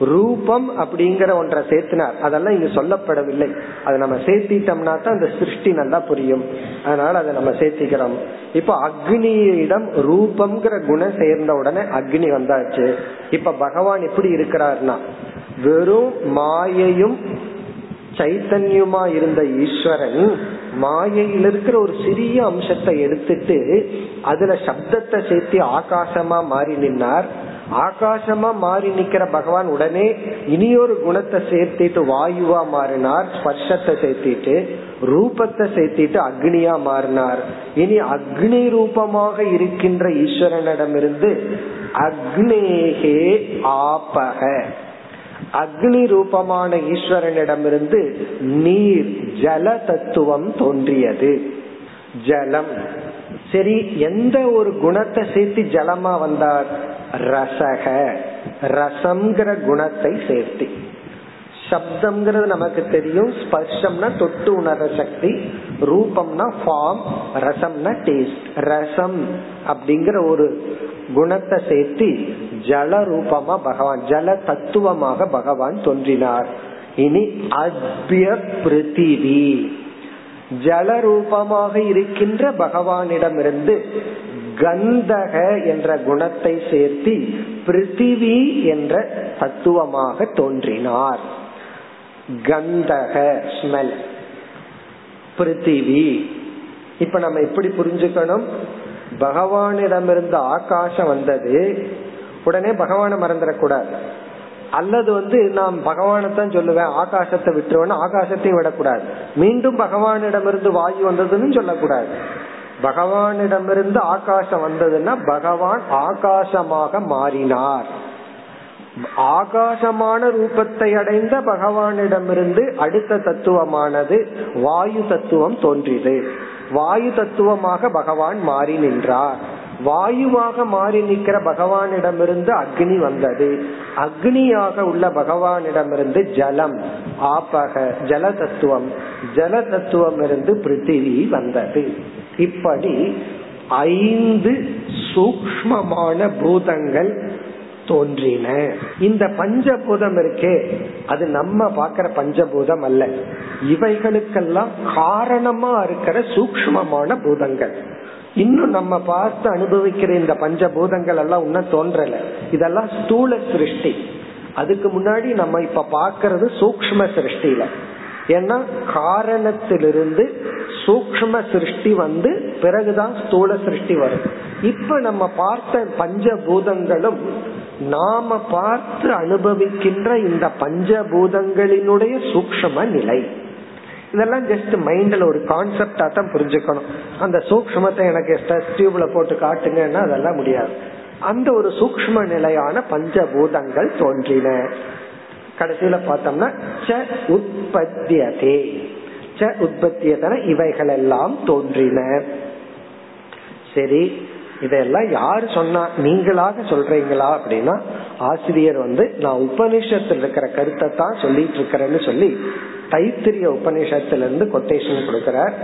ரூபம் அப்படிங்கிற ஒன்றை சேர்த்தினார். அதெல்லாம் இங்க சொல்லப்படவில்லை. அதை நம்ம சேர்த்திட்டோம்னா தான் அந்த சிருஷ்டி நல்லா புரியும். அதனால அதை நம்ம சேர்த்திக்கிறோம். இப்ப அக்னியிடம் ரூபம்ங்கிற குணம் சேர்ந்த உடனே அக்னி வந்தாச்சு. இப்ப பகவான் எப்படி இருக்கிறார்னா வெறும் மாயையும் சைத்தன்யமா இருந்த ஈஸ்வரன் மாயையில் இருக்கிற ஒரு சிறிய அம்சத்தை எடுத்துட்டு அதுல சப்தத்தை சேர்த்து ஆகாசமா மாறி நின்னார். ஆகாசமா மாறி நிக்கிற பகவான் உடனே இனியொரு குணத்தை சேர்த்திட்டு வாயுவா மாறினார் ஸ்பர்ஷத்தை சேர்த்திட்டு ரூபத்தை சேர்த்திட்டு அக்னியா மாறினார். இனி அக்னி ரூபமாக இருக்கின்ற ஈஸ்வரனிடமிருந்து அக்னேகே ஆபக. அக்னி ரூபமான ஈஸ்வரனிடமிருந்து நீர் ஜல தத்துவம் தோன்றியது. ஜலம். சரி எந்த ஒரு குணத்தை சேர்த்து ஜலமா வந்தார்? ரசக. ரசம்ங்கிற குணத்தை சேர்த்து. சப்தம்ங்கிறது நமக்கு தெரியும். ஸ்பர்ஷம்னா தொட்டு உணர சக்தி. ரூபம்னா ஃபார்ம் ரசம்னா டேஸ்ட் ரசம் அப்படிங்கிற ஒரு குணத்தை சேர்த்து ஜல ரூபமா பகவான் ஜல தத்துவமாக பகவான் தோன்றினார். இனி அத்ய பிருத்திவி. ஜல ரூபமாக இருக்கின்ற பகவானிடமிருந்து கந்தக என்ற குணத்தை சேர்த்தி பிருத்திவி என்ற தத்துவமாக தோன்றினார். கந்தக ஸ்மெல் பிருத்திவி. இப்ப நம்ம எப்படி புரிஞ்சுக்கணும்? பகவானிடமிருந்து ஆகாசம் வந்தது உடனே பகவான மறந்துடக்கூடாது. அல்லது வந்து நான் பகவானை தான் சொல்லுவேன் ஆகாசத்தை விட்டுருவேன்னு ஆகாசத்தையும் விடக்கூடாது. மீண்டும் பகவானிடமிருந்து வாயு வந்ததுன்னு சொல்லக்கூடாது. பகவானிடமிருந்து ஆகாசம் வந்ததுன்னா பகவான் ஆகாசமாக மாறினார். ஆகாசமான ரூபத்தை அடைந்த பகவானிடமிருந்து அடுத்த தத்துவமானது வாயு தத்துவம் தோன்றியது. வாயு தத்துவமாக பகவான் மாறி நின்றார். வாயுவாக மாறி நிற்கிற பகவானிடமிருந்து அக்னி வந்தது. அக்னியாக உள்ள பகவானிடமிருந்து ஜலம் ஆப்பக ஜல தத்துவம் ஜல தத்துவம் இருந்து பிருத்திவி வந்தது. இப்படி ஐந்து சூக்மமான பூதங்கள் தோன்றின. இந்த பஞ்சபூதம் இருக்கே அது நம்ம பாக்கிற பஞ்சபூதம் அல்ல. இவைகளுக்கெல்லாம் காரணமா இருக்கிற சூக்மமான பூதங்கள். இன்னும் நம்ம பார்த்து அனுபவிக்கிற இந்த பஞ்சபூதங்கள் எல்லாம் இன்னும் தோன்றல. இதெல்லாம் ஸ்தூல சிருஷ்டி. அதுக்கு முன்னாடி நம்ம இப்ப பாக்கிறது சூக்ம சிருஷ்டில ஏன்னா காரணத்திலிருந்து சூக்ம சிருஷ்டி வந்து பிறகுதான் ஸ்தூல சிருஷ்டி வரும். இப்ப நம்ம பார்த்த பஞ்சபூதங்களும் நாம பார்த்து அனுபவிக்கின்ற இந்த பஞ்சபூதங்களினுடைய சூக்ஷம நிலை. இதெல்லாம் ஜஸ்ட் மைண்ட்ல ஒரு கான்செப்டா தான் புரிஞ்சுக்கணும். அந்த சூக்மத்தை எனக்கு டெஸ்ட் டியூப்ல போட்டு காட்டுங்கன்னா அதெல்லாம் முடியாது. அந்த ஒரு சூக்ம நிலையான பஞ்சபூதங்கள் தோன்றின. கடைசியில பார்த்தோம்னா ச உற்பத்தியதே. ச உற்பத்தியதன இவைகள் எல்லாம் தோன்றின. சரி. இதெல்லாம் யாரு சொன்னா நீங்களாக சொல்றீங்களா அப்படின்னா ஆசிரியர் வந்து நான் உபனிஷத்தில் இருக்கிற கருத்தை தான் சொல்லிட்டு இருக்கிறேன்னு சொல்லி தைத்திரிய உபனிஷத்துல இருந்து கொட்டேஷன் கொடுக்கிறார்.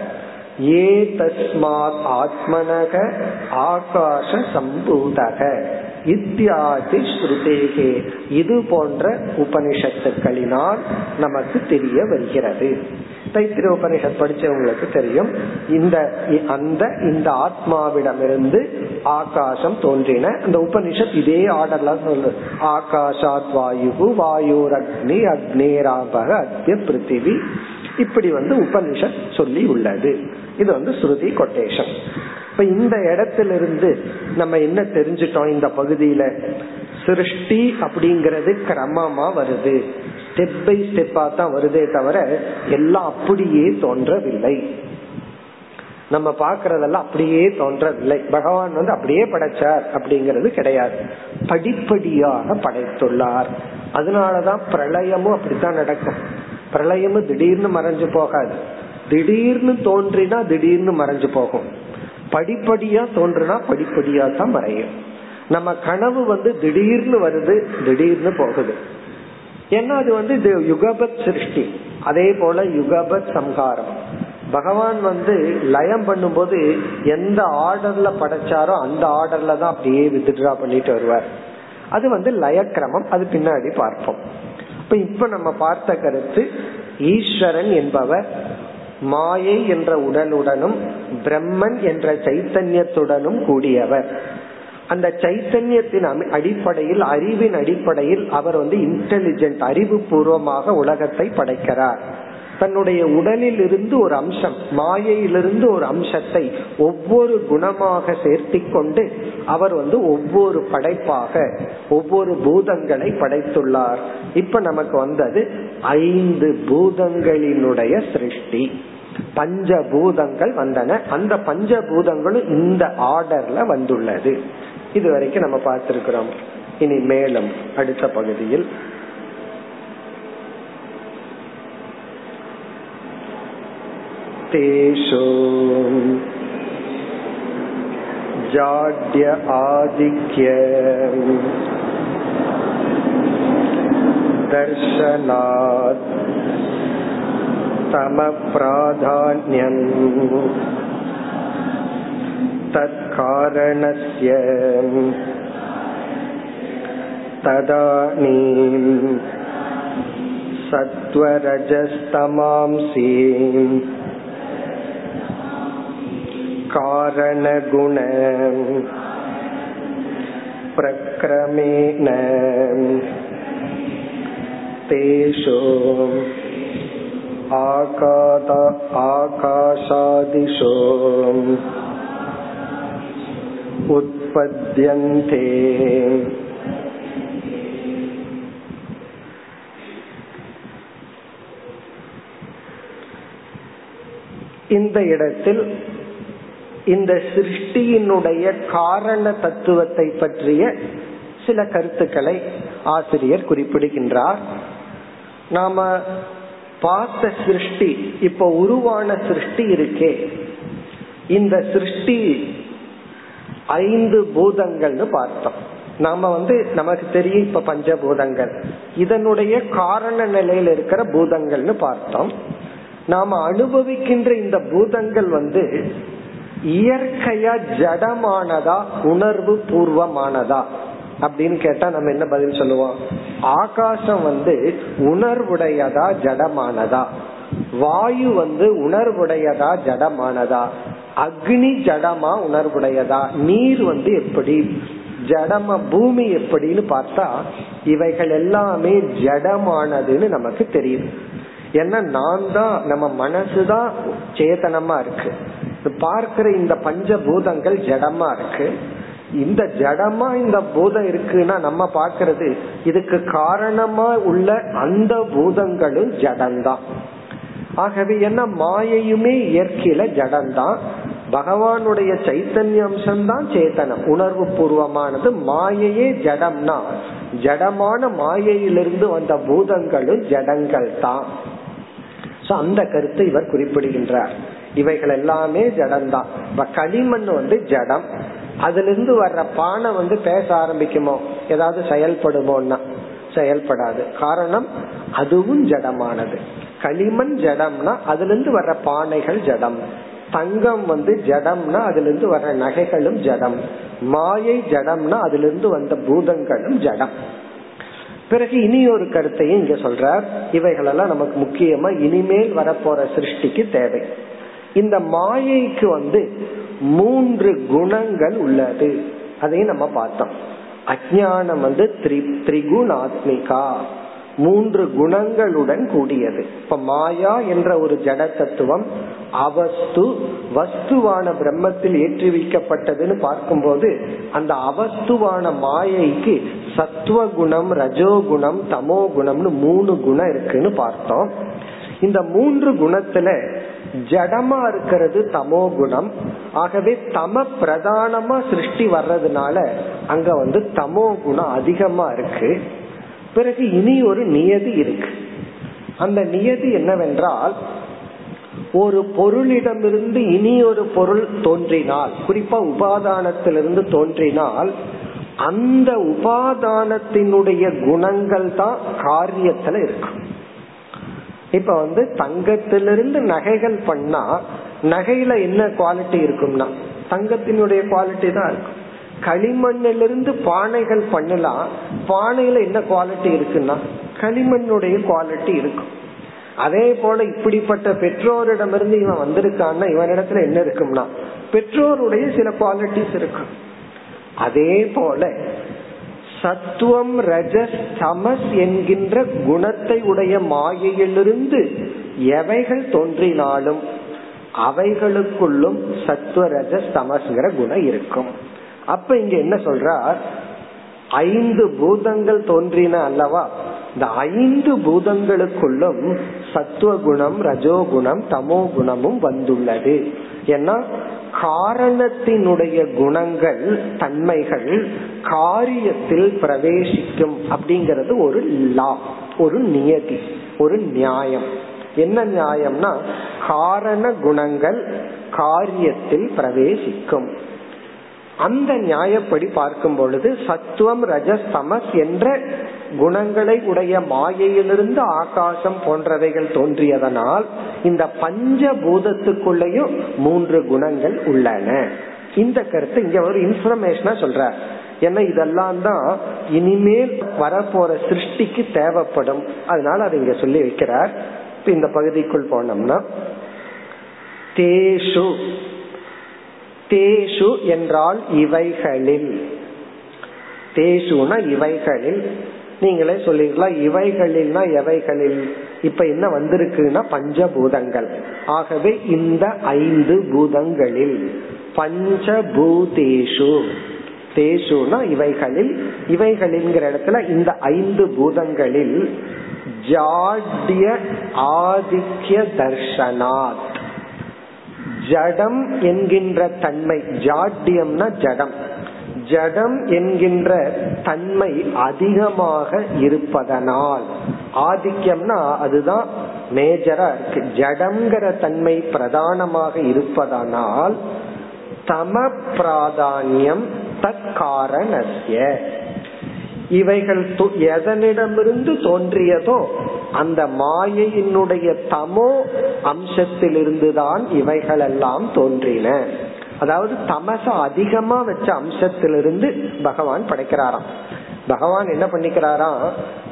ஏ தஸ்மாத் ஆத்மனக ஆகாஷ சம்பூதக இத்தியாதி ஸ்ருதேகே. இது போன்ற உபனிஷத்துக்களினால் நமக்கு தெரிய வருகிறது. தைத்திரிய உபனிஷத் படிச்சவங்களுக்கு தெரியும். இந்த அந்த இந்த ஆத்மாவிடமிருந்து ஆகாசம் தோன்றின. அந்த உபனிஷத் இதே ஆர்டர்ல சொல்லு ஆகாஷாத் வாயு வாயுர் அக்னி அக்னேராபக அத்திய பிருத்திவி. இப்படி வந்து உபனிஷத் சொல்லி உள்ளது. இது வந்து ஸ்ருதி கொட்டேஷன். இப்ப இந்த இடத்திலிருந்து நம்ம என்ன தெரிஞ்சிட்டோம்? இந்த பகுதியில சிருஷ்டி அப்படிங்கறது கிரமமா வருது. ஸ்டெப் பை ஸ்டெப்பா தான் வருதே தவிர எல்லாம் அப்படியே தோன்றவில்லை. நம்ம பாக்குறதெல்லாம் அப்படியே தோன்றவில்லை. பகவான் வந்து அப்படியே படைச்சார் அப்படிங்கிறது கிடையாது. படிப்படியாக படைத்துள்ளார். அதனாலதான் பிரளயமும் அப்படித்தான் நடக்கும். பிரளயமும் திடீர்னு மறைஞ்சு போகாது. திடீர்னு தோன்றினா திடீர்னு மறைஞ்சு போகும். படிப்படியா தோன்றுனா படிப்படியா தான் மறையும். நம்ம கனவு வந்து திடீர்னு வருது திடீர்னு போகுது. ஏன்னா அது வந்து? இது யுகபத் சிருஷ்டி. அதே போல யுகபத் சம்ஹாரம். பகவான் வந்து லயம் பண்ணும்போது எந்த ஆர்டர்ல படைச்சாரோ அந்த ஆர்டர்ல தான் அப்படியே வித்ட்ரா பண்ணிட்டு வருவார். அது வந்து லயக்கிரமம். அது பின்னாடி பார்ப்போம். இப்ப இப்ப நம்ம பார்த்த கருத்து ஈஸ்வரன் என்பவர் மாயை என்ற உடலுடனும் பிரம்மன் என்ற சைத்தன்யத்துடனும் கூடியவர். அந்த சைத்தன்யத்தின் அடிப்படையில் அறிவின் அடிப்படையில் அவர் வந்து இன்டெலிஜென்ட் அறிவு பூர்வமாக உலகத்தை படைக்கிறார். தன்னுடைய உடலில் இருந்து ஒரு அம்சம் மாயையிலிருந்து ஒரு அம்சத்தை ஒவ்வொரு குணமாக சேர்த்தி கொண்டு அவர் வந்து ஒவ்வொரு படைப்பாக ஒவ்வொரு பூதங்களை படைத்துள்ளார். இப்ப நமக்கு வந்தது ஐந்து பூதங்களினுடைய சிருஷ்டி. பஞ்ச பூதங்கள் வந்தன. அந்த பஞ்ச பூதங்களும் இந்த ஆர்டர்ல வந்துள்ளது. இது வரைக்கும் நம்ம பார்த்திருக்கிறோம் இனி மேலும் அடுத்த பகுதியில் तेषु जाड्य आधिक्य दर्शनात् तमप्राधान्यम् तत्कारणस्य तदानीं सत्त्वरजस्तमांसीम् कारणगुण प्रक्रमेण तेषु आकाद आकाशादिषु उत्पद्यन्ते இந்த இடத்தில் இந்த சிருஷ்டியினுடைய காரண தத்துவத்தை பற்றிய சில கருத்துக்களை ஆசிரியர் குறிப்பிடுகின்றார் நாம பார்த்த சிருஷ்டி இப்ப உருவான சிருஷ்டி இருக்கே இந்த சிருஷ்டி ஐந்து பூதங்கள்னு பார்த்தோம். நாம வந்து நமக்கு தெரியும் இப்ப பஞ்சபூதங்கள். இதனுடைய காரண நிலையில் இருக்கிற பூதங்கள்னு பார்த்தோம். நாம அனுபவிக்கின்ற இந்த பூதங்கள் வந்து இயற்கையா ஜடமானதா உணர்வு பூர்வமானதா அப்படின்னு கேட்டா நம்ம என்ன பதில் சொல்லுவோம்? ஆகாசம் வந்து உணர்வுடையதா ஜடமானதா? வாயு வந்து உணர்வுடையதா ஜடமானதா? அக்னி ஜடமா உணர்வுடையதா? நீர் வந்து எப்படி? ஜடம பூமி எப்படின்னு பார்த்தா இவைகள் எல்லாமே ஜடமானதுன்னு நமக்கு தெரியுது. ஏன்னா நான் தான் நம்ம மனசுதான் சேதனமா இருக்கு. பார்க்கிற இந்த பஞ்ச பூதங்கள் ஜடமா இருக்கு. இந்த ஜடமா இந்த பூதம் இருக்குன்னா நம்ம பாக்குறது இதுக்கு காரணமா உள்ள அந்த பூதங்களும் ஜடம்தான். ஆகவே என்ன? மாயையுமே இயற்கையில ஜடம்தான். பகவானுடைய சைத்தன்ய அம்சம் தான் சேத்தனம். உணர்வு பூர்வமானது மாயையே ஜடம்னா ஜடமான மாயையிலிருந்து வந்த பூதங்களும் ஜடங்கள் தான் அந்த கருத்தை இவர் குறிப்பிடுகின்றார். இவைகள் எல்லாமே ஜடம்தான். இப்ப களிமண் வந்து ஜடம். அதுல இருந்து வர்ற பானை வந்து பேச ஆரம்பிக்குமோ? ஏதாவது செயல்படுமோன்னா? செயல்படாது. காரணம் அதுவும் ஜடமானது. களிமண் ஜடம்னா அதுல இருந்து வர்ற பானைகள் ஜடம். தங்கம் வந்து ஜடம்னா அதுல இருந்து வர நகைகளும் ஜடம். மாயை ஜடம்னா அதுல இருந்து வந்த பூதங்களும் ஜடம். பிறகு இனி ஒரு கருத்தையும் இங்க சொல்றார். இவைகளெல்லாம் நமக்கு முக்கியமா இனிமேல் வரப்போற சிருஷ்டிக்கு தேவை. இந்த மாயைக்கு வந்து மூன்று குணங்கள் உள்ளது. அதையும் நம்ம பார்த்தோம். அஜானம் வந்து திரிகுணாத்மிகா. மூன்று குணங்களுடன் கூடியது. இப்ப மாயா என்ற ஒரு ஜட தத்துவம் அவஸ்து வஸ்துவான பிரம்மத்தில் ஏற்றி வைக்கப்பட்டதுன்னு பார்க்கும்போது அந்த அவஸ்துவான மாயைக்கு சத்துவ குணம் ரஜோகுணம் தமோ குணம்னு மூணு குணம் இருக்குன்னு பார்த்தோம். இந்த மூன்று குணத்துல ஜடமா இருக்கிறது தமோ குணம் ஆகவே தம பிரதானமா சிருஷ்டி வர்றதுனால அங்க வந்து தமோ குணம் அதிகமா இருக்கு. பிறகு இனி ஒரு நியதி இருக்கு. அந்த நியதி என்னவென்றால் ஒரு பொருளிடமிருந்து இனி ஒரு பொருள் தோன்றினால் குறிப்பா உபாதானத்திலிருந்து தோன்றினால் அந்த உபாதானத்தினுடைய குணங்கள் தான் காரியத்துல இருக்கும் இப்ப வந்து தங்கத்திலிருந்து நகைகள் பண்ணா நகையில என்ன குவாலிட்டி இருக்கும்னா தங்கத்தினுடைய குவாலிட்டி தான் இருக்கும். களிமண்ணிலிருந்து பானைகள் பண்ணலாம். பானையில என்ன குவாலிட்டி இருக்குன்னா களிமண்ணுடைய குவாலிட்டி இருக்கும். அதே போல இப்படிப்பட்ட பெற்றோரிடமிருந்து இவன் வந்திருக்கான்னா இவனிடத்துல என்ன இருக்கும்னா பெற்றோருடைய சில குவாலிட்டிஸ் இருக்கும். அதே போல சத்துவம் ரஜஸ் தமஸ் என்கின்ற குணத்தை உடைய மாயையிலிருந்து எவைகள் தோன்றினாலும் அவைகளுக்குள்ளும் சத்துவ ரஜஸ் தமஸ்ங்கிற குணம் இருக்கும். அப்ப இங்க என்ன சொல்றார்? ஐந்து பூதங்கள் தோன்றின அல்லவா? இந்த ஐந்து பூதங்களுக்குள்ளும் சத்துவ குணம் ரஜோகுணம் தமோ குணமும் வந்துள்ளது. ஏன்னா காரணத்தினுடைய குணங்கள் தன்மைகள் காரியத்தில் பிரவேசிக்கும் அப்படிங்கறது ஒரு லா ஒரு நியதி ஒரு நியாயம். என்ன நியாயம்னா காரண குணங்கள் காரியத்தில் பிரவேசிக்கும். அந்த நியாயப்படி பார்க்கும் பொழுது சத்துவம் ரஜஸ் தமஸ் என்ற குணங்களை உடைய மாயையிலிருந்து ஆகாசம் போன்றவைகள் தோன்றியதனால் இந்த பஞ்ச பூதத்துக்குள்ளேயும் மூன்று குணங்கள் உள்ளன. இந்த கருத்து இங்க ஒரு இன்ஃபர்மேஷனா சொல்ற ஏன்னா இதெல்லாம் தான் இனிமேல் வரப்போற சிருஷ்டிக்கு தேவைப்படும். அதனால அதை இங்க சொல்லி வைக்கிறார். இந்த பகுதிக்குள் போனோம்னா தேஷு தேஷு என்றால் இவைகளில். தேசுனா இவைகளில். நீங்களே சொல்லிருக்கலாம் இவைகளில்னா எவைகளில்? இப்ப என்ன வந்திருக்குன்னா பஞ்சபூதங்கள். ஆகவே இந்த ஐந்து பூதங்களில் பஞ்சபூதேஷு. தேசுனா இவைகளில். இவைகளின்ங்கிற இடத்துல இந்த ஐந்து பூதங்களில் ஜாட்ய ஆதித்ய தர்ஷனாத். ஜடம் என்கின்ற தன்மை ஜாட்டியம்னா ஜடம். ஜடம் என்கின்ற தன்மை அதிகமாக இருப்பதனால் ஆதிக்கம்னா அதுதான் மேஜரா இருக்கு. ஜடம்ங்கிற தன்மை பிரதானமாக இருப்பதனால் தம பிராதானியம் தற்காரணஸ்ய. இவைகள் எதனிடமிருந்து தோன்றியதோ அந்த மாயையினுடைய தமோ அம்சத்திலிருந்துதான் இவைகள் எல்லாம் தோன்றின. அதாவது தமச அதிகமா வச்ச அம்சத்திலிருந்து பகவான் படைக்கிறாராம். பகவான் என்ன பண்ணிக்கிறாராம்?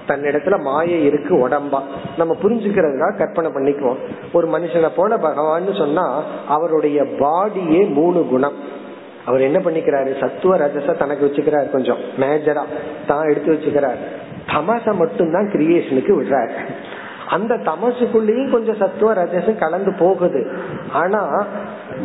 தன்னிடத்துல மாயை இருக்கு உடம்பா. நம்ம புரிஞ்சுக்கிறதுக்காக கற்பனை பண்ணிக்குவோம். ஒரு மனுஷனை போல பகவான் சொன்னா அவருடைய பாடியே மூணு குணம். அவர் என்ன பண்ணிக்கிறாரு? சத்துவ ரஜச தனக்கு வச்சுக்கிறாரு கொஞ்சம். மேஜரா தான் எடுத்து வச்சுக்கிறார். தமச மட்டும்தான் கிரியேஷனுக்கு விடுறாரு. அந்த தமசுக்குள்ளேயும் கொஞ்சம் சத்துவ ரஜசும் கலந்து போகுது. ஆனா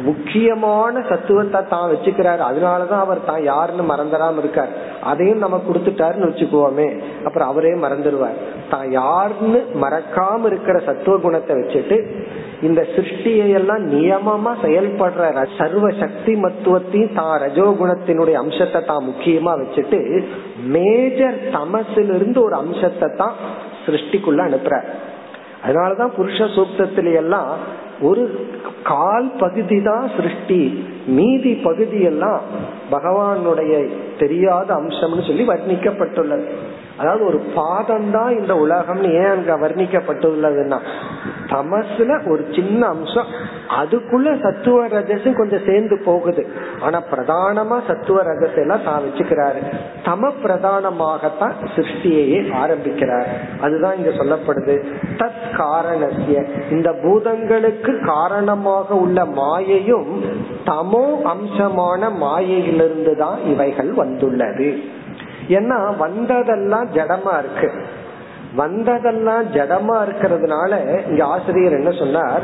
முக்கியமான சத்துவத்தை தான் வச்சுக்கிறாரு. அதனாலதான் அவர் தான் யாருன்னு மறந்துடாம இருக்கார். அதையும் நம்ம கொடுத்துட்டாருன்னு வச்சுக்குவோமே. அப்புறம் அவரே மறந்துடுவார். தான் யாருன்னு மறக்காம இருக்கிற சத்துவ குணத்தை வச்சுட்டு இந்த சிருஷ்டியை எல்லாம் நியமமா செயல்படுற சர்வ சக்தி மத்துவத்தையும் தான் ரஜோகுணத்தினுடைய அம்சத்தை தான் முக்கியமா வச்சுட்டு மேஜர் தமசிலிருந்து ஒரு அம்சத்தை தான் சிருஷ்டிக்குள்ள அனுப்புற. அதனாலதான் புருஷ சூக்தத்தில எல்லாம் ஒரு கால் பகுதி தான் சிருஷ்டி மீதி பகுதி எல்லாம் பகவானுடைய தெரியாத அம்சம்னு சொல்லி வர்ணிக்கப்பட்டுள்ளது. அதாவது ஒரு பாதம் தான் இந்த உலகம்னு ஏன் அங்க வர்ணிக்கப்பட்டுள்ளதுன்னா தமசுல ஒரு சின்ன அம்சம் அதுக்குள்ள சத்துவ ரஜசும் கொஞ்சம் சேர்ந்து போகுது. ஆனா பிரதானமா சத்துவ ரஜஸ் எல்லாம் தான் வச்சுக்கிறாரு. தம பிரதானமாகத்தான் சிருஷ்டியையே ஆரம்பிக்கிறார். அதுதான் இங்க சொல்லப்படுது. தத் காரணசிய இந்த பூதங்களுக்கு காரணமாக உள்ள மாயையும் தமோ அம்சமான மாயையிலிருந்து தான் இவைகள் வந்துள்ளது. ஏன்னா வந்ததெல்லாம் ஜடமா இருக்கு. வந்ததெல்லாம் ஜடமா இருக்கிறதுனால இங்க ஆசிரியர் என்ன சொன்னார்?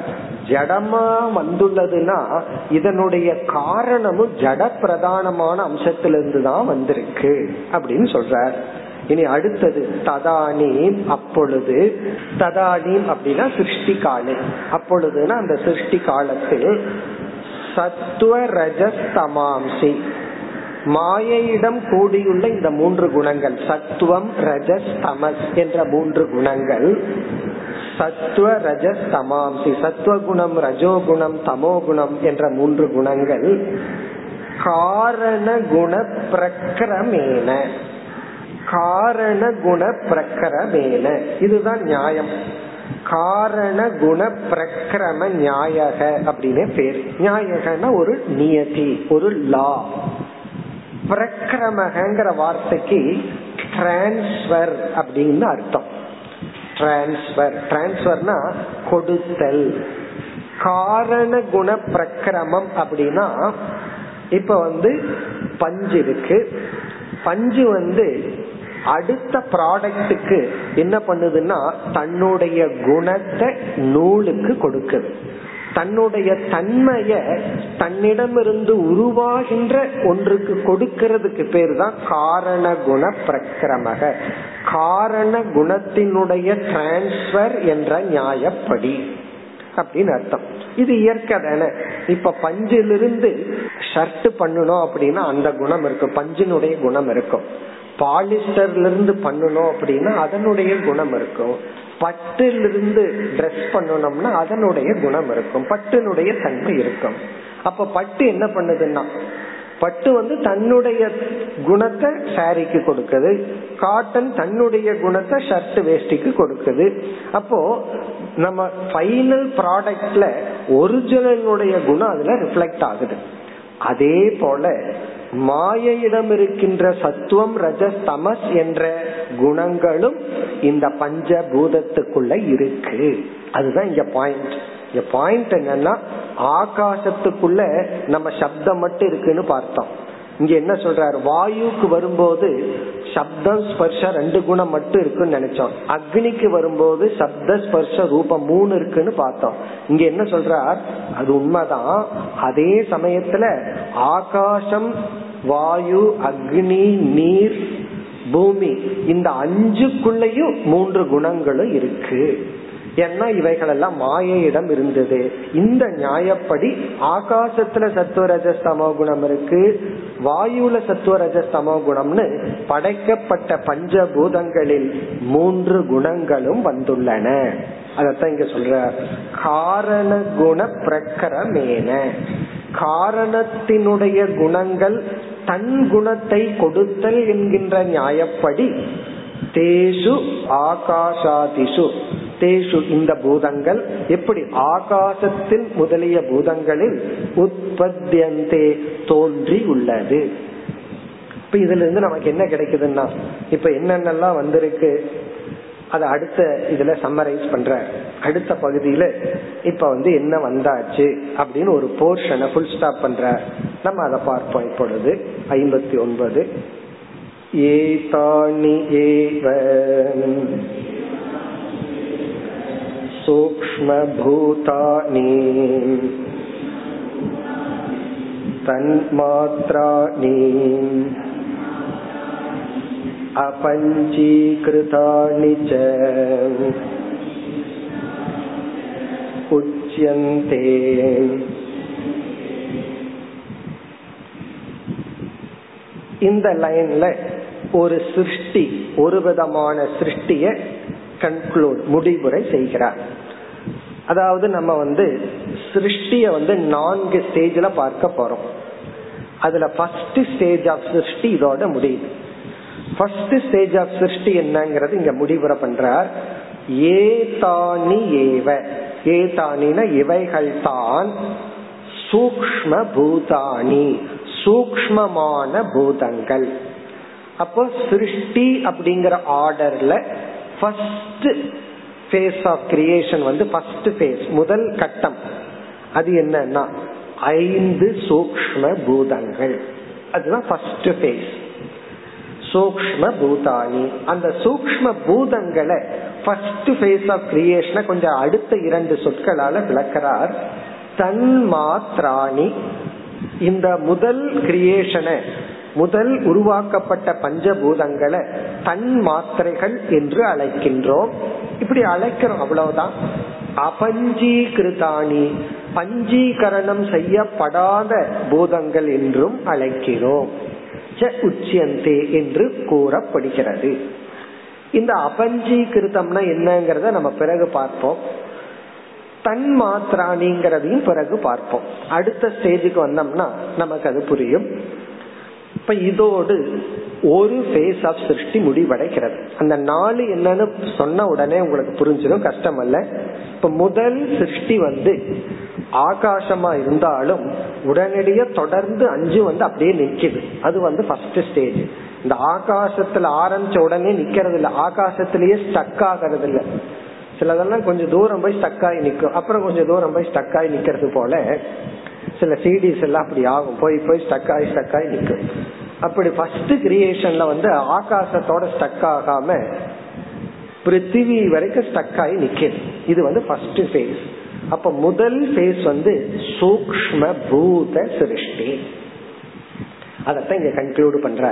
ஜடமா வந்துள்ளதுன்னா இதனுடைய காரணமும் ஜட பிரதானமான அம்சத்திலிருந்து தான் வந்திருக்கு அப்படின்னு சொல்றார். இனி அடுத்தது ததானீம் அப்பொழுது ததானீம் அப்படின்னா சிருஷ்டி காலம் அப்பொழுதுனா அந்த சிருஷ்டி காலத்தில் சத்துவ ரஜஸ்தமாம்சி மாயையிடம் கூடியுள்ள இந்த மூன்று குணங்கள். சத்துவம் ரஜஸ் தமஸ் என்ற மூன்று குணங்கள். சத்துவ ரஜஸ் தமாம்சி. சத்துவ குணம் ரஜோகுணம் தமோகுணம் என்ற மூன்று குணங்கள். காரண குண பிரக்கிரமேன காரண குண பிரக்கிரமேன இதுதான் நியாயம். காரண குண பிரக்கிரம நியாயக அப்படின்னு பேர். நியாயகன ஒரு நியதி ஒரு லா பிரக்கிரமகங்கிற வார்த்தைக்கு டிரான்ஸ்பர் அப்படின்னு அர்த்தம். டிரான்ஸ்பர் டிரான்ஸ்பர்னா கொடுத்தல். காரண குண பிரக்கிரமம் அப்படின்னா இப்ப வந்து பஞ்சு இருக்கு. பஞ்சு வந்து அடுத்த ப்ராடக்டுக்கு என்ன பண்ணுதுன்னா தன்னுடைய குணத்தை நூலுக்கு கொடுக்குது. தன்னுடைய தன்மைய தன்னிடமிருந்து உருவாகின்ற ஒன்றுக்கு கொடுக்கிறதுக்கு பேர் தான் காரண குண பிரக்கிரமக. காரண குணத்தினுடைய டிரான்ஸ்பர் என்ற நியாயப்படி. அப்படின்னு அர்த்தம். இது இயற்கை தானே. இப்ப பஞ்சிலிருந்து ஷர்ட் பண்ணணும் அப்படின்னா அந்த குணம் இருக்கும் பஞ்சினுடைய குணம் இருக்கும். பாலிஸ்டர்ல இருந்து பண்ணணும் அப்படின்னா அதனுடைய குணம் இருக்கும். பட்டிலிருந்து ட்ரெஸ் பண்ணணும்னா அதனுடைய குணம் இருக்கும். பட்டினுடைய தன்மை இருக்கும். அப்ப பட்டு என்ன பண்ணுதுன்னா பட்டு வந்து தன்னுடைய குணத்தை சாரிக்கு கொடுக்குது. காட்டன் தன்னுடைய குணத்தை ஷர்ட் வேஷ்டிக்கு கொடுக்குது. அப்போ நம்ம ஃபைனல் ப்ராடக்ட்ல ஒரிஜினலுடைய குணம் அதுல ரிஃப்ளெக்ட் ஆகுது. அதே போல மாயையிடம் இருக்கின்ற சத்துவம் ரஜஸ் தமஸ் என்ற குணங்களும் இந்த பஞ்ச பூதத்துக்குள்ள இருக்கு. அதுதான் இங்க பாயிண்ட் இங்க பாயிண்ட் என்னன்னா ஆகாசத்துக்குள்ள நம்ம சப்தம் மட்டும் இருக்குன்னு பார்த்தோம். இங்க என்ன சொல்றாரு? வாயுக்கு வரும்போது சப்தம் ஸ்பர்ஷ ரெண்டு குணம் மட்டும் இருக்குன்னு நினைச்சோம். அக்னிக்கு வரும்போது சப்த ஸ்பர்ஷ ரூபம் மூணு இருக்குன்னு பார்த்தோம். இங்க என்ன சொல்றார்? அது உண்மைதான். அதே சமயத்துல ஆகாசம் வாயு அக்னி நீர் பூமி இந்த அஞ்சுக்குள்ளயும் மூன்று குணங்களும் இருக்கு. ஏன்னா இவைகள் எல்லாம் மாயையிடம் இருந்தது. இந்த நியாயப்படி ஆகாசத்துல சத்துவரஜ சமோ குணம் இருக்கு வாயுல சத்துவரஜ சமோ குணம்னு படைக்கப்பட்ட பஞ்சபூதங்களில் மூன்று குணங்களும் வந்துள்ளன. அதத்தான் இங்க சொல்ற காரண குண பிரக்கரமேன காரணத்தினுடைய குணங்கள் தன் குணத்தை கொடுத்தல் என்கின்ற நியாயப்படி தேசு ஆகாஷாதிஷு. தேஷு இந்த பூதங்கள் எப்படி ஆகாசத்தில் முதலிய பூதங்களில் உற்பத்தியந்தே தோன்றி உள்ளது. இப்ப இதுல இருந்து நமக்கு என்ன கிடைக்குதுன்னா இப்ப என்னென்னலாம் வந்திருக்கு அதை அடுத்த இதுல சம்மரைஸ் பண்ற அடுத்த பகுதியில இப்ப வந்து என்ன வந்தாச்சு அப்படின்னு ஒரு போர்ஷனை ஃபுல் ஸ்டாப் பண்ற நம்ம அதை பார்ப்போம் இப்பொழுது. ஐம்பத்தி ஒன்பது. ஏதானி ஏவ सूक्ष्मभूतानि तन्मात्राणि अपञ्चीकृतानि च उच्यन्ते இந்த லைன்ல ஒரு சிருஷ்டி ஒரு விதமான சிருஷ்டிய கன்க்ளூட் முடிவுரை செய்கிறார். அதாவது நம்ம வந்து சிருஷ்டிய வந்து நான்கு ஸ்டேஜ்ல பார்க்க போறோம். அதுல ஃபர்ஸ்ட் ஸ்டேஜ் ஆஃப் சிருஷ்டி இதோட முடியுது. ஃபர்ஸ்ட் ஸ்டேஜ் ஆஃப் சிருஷ்டி என்னங்கிறது இங்க முடிவுரை பண்றார். ஏதானி ஏவ. ஏதானின இவைகள் தான் சூக்ம பூதானி சூக்மமான பூதங்கள். அப்போ சிருஷ்டி அப்படிங்கிற ஆர்டர்ல ஃபர்ஸ்ட் ஃபேஸ் ஆஃப் கிரியேஷன் வந்து ஃபர்ஸ்ட் ஃபேஸ் முதல் கட்டம். அது என்னன்னா ஐந்து சூக்ம பூதங்கள். அதுதான் ஃபர்ஸ்ட் ஃபேஸ் சூக்ம பூதானி அந்த சூக்ம பூதங்களை ஃபர்ஸ்ட் ஃபேஸ் ஆஃப் கிரியேஷனை கொஞ்சம் அடுத்த இரண்டு சொற்களால விளக்கிறார். தன்மாத்ராணி. இந்த முதல் கிரியேஷனை முதல் உருவாக்கப்பட்ட பஞ்சபூதங்களை தன் மாத்திரைகள் என்று அழைக்கின்றோம். இப்படி அழைக்கிறோம் அவ்வளவுதான். அபஞ்சீகிருதானி பஞ்சீகரணம் செய்யப்படாத பூதங்கள் என்றும் அழைக்கிறோம். உச்சியந்தே என்று கூறப்படுகிறது. இந்த அபஞ்சீகிருதம்னா என்னங்கிறத நம்ம பிறகு பார்ப்போம். தன் மாத்திராணிங்கிறதையும் பிறகு பார்ப்போம். அடுத்த ஸ்டேஜுக்கு வந்தோம்னா நமக்கு அது புரியும். இப்ப இதோடு ஒரு ஃபேஸ் ஆஃப் சிருஷ்டி முடிவடைகிறது. அந்த நாலு என்னன்னு சொன்ன உடனே உங்களுக்கு புரிஞ்சிடும் கஷ்டம் அல்ல இப்ப முதல் சிருஷ்டி வந்து ஆகாசமா இருந்தாலும் உடனடியே தொடர்ந்து அஞ்சு வந்து அப்படியே நிக்குது. அது வந்து ஃபர்ஸ்ட் ஸ்டேஜ் இந்த ஆகாசத்துல ஆரம்பிச்ச உடனே நிக்கிறது இல்ல ஆகாசத்திலேயே ஸ்டக் ஆகிறது இல்ல சிலதெல்லாம் கொஞ்சம் தூரம் போய் ஸ்டக் ஆகி நிக்கும். அப்புறம் கொஞ்சம் தூரம் போய் ஸ்டக் ஆகி நிக்கிறது போல சில சிடிஸ் எல்லாம் அப்படி ஆகும். போய் போய் ஸ்டக் ஆகி ஸ்டக் ஆகி நிற்கும் அப்படி ஃபர்ஸ்ட் கிரியேஷன்ல வந்து ஆகாசத்தோட ஸ்டக் ஆகாம பிருத்திவி வரைக்கும் ஸ்டக் ஆகி நிக்கிறது இது வந்து ஃபர்ஸ்ட் ஃபேஸ் அப்ப முதல் ஃபேஸ் வந்து சூக்ம பூத சிருஷ்டி. அதத்தான் இங்க கன்க்ளூட் பண்ற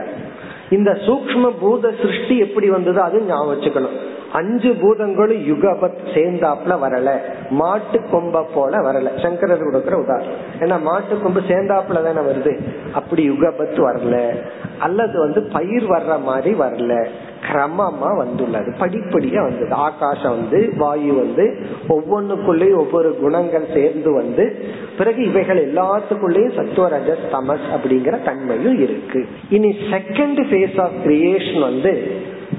இந்த சூக்ம பூத சிருஷ்டி எப்படி வந்தது அது ஞாபகம் வச்சுக்கணும். அஞ்சு பூதங்களும் யுகபத் சேர்ந்தாப்ல வரல. மாட்டு கொம்ப போல வரல. சங்கரர் கொடுக்கிற உதாரணம். ஏன்னா மாட்டு கொம்பு சேர்ந்தாப்புல தானே வருது. அப்படி யுகபத் வரல. அல்லது வந்து பயிர் வர்ற மாதிரி வரல. கிரமமா வந்துள்ளது. படிப்படியா வந்தது. ஆகாசம் வந்து வாயு வந்து ஒவ்வொன்றுக்குள்ளேயும் ஒவ்வொரு குணங்கள் சேர்ந்து வந்து பிறகு இவைகள் எல்லாத்துக்குள்ளேயும் சத்துவரஜஸ் தமஸ் அப்படிங்கிற தன்மையும் இருக்கு. இனி செகண்ட் ஃபேஸ் ஆஃப் கிரியேஷன் வந்து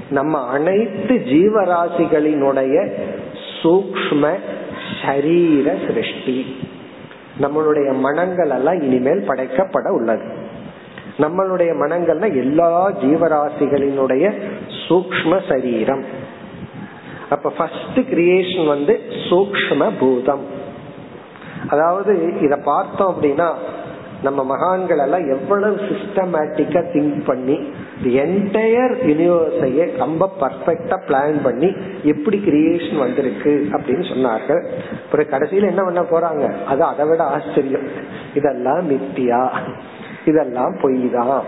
நம்ம அனைத்து ஜீவராசிகளினுடைய சூக்ம சரீர சிருஷ்டி. நம்மளுடைய மனங்கள் எல்லாம் இனிமேல் படைக்கப்பட உள்ளது. நம்மளுடைய மனங்கள்னா எல்லா ஜீவராசிகளினுடைய சூக்ம சரீரம். அப்ப ஃபர்ஸ்ட் கிரியேஷன் வந்து சூக்ம பூதம். அதாவது இத பார்த்தோம் அப்படின்னா நம்ம மகான்கள் எல்லாம் எவ்வளவு சிஸ்டமேட்டிக்கா திங்க் பண்ணி என்டையர் யூனிவர்ஸையே ரொம்ப பர்ஃபெக்டா பிளான் பண்ணி எப்படி கிரியேஷன் வந்திருக்கு அப்படின்னு சொன்னார்கள். அப்புறம் கடைசியில என்ன பண்ண போறாங்க? அது அதை விட ஆச்சரியம். இதெல்லாம் மித்தியா. இதெல்லாம் பொய் தான்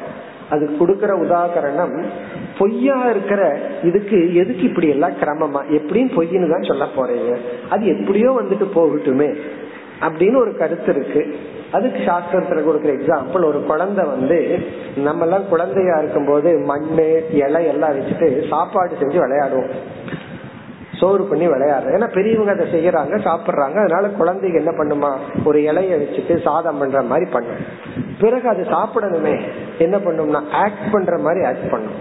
அது கொடுக்கற உதாகரணம் பொய்யா இருக்கிற இதுக்கு எதுக்கு இப்படி எல்லாம் கிரமமா? எப்படின்னு பொய்ன்னு தான் சொல்ல போறீங்க. அது எப்படியோ வந்துட்டு போகட்டுமே. அப்படின்னு ஒரு கருத்து இருக்கு. அதுக்கு சாஸ்திரத்துல கொடுக்குற எக்ஸாம்பிள் ஒரு குழந்தை வந்து நம்ம எல்லாம் குழந்தையா இருக்கும் போது மண்ணு இலை எல்லாம் வச்சுட்டு சாப்பாடு செஞ்சு விளையாடுவோம். சோறு பண்ணி விளையாடுறோம். ஏன்னா பெரியவங்க அதை செய்யறாங்க சாப்பிடுறாங்க. அதனால குழந்தைங்க என்ன பண்ணுமா? ஒரு இலைய வச்சுட்டு சாதம் பண்ற மாதிரி பண்ணும். பிறகு அது சாப்பிடணுமே. என்ன பண்ணும்னா ஆக்ட் பண்ற மாதிரி ஆக்ட் பண்ணும்.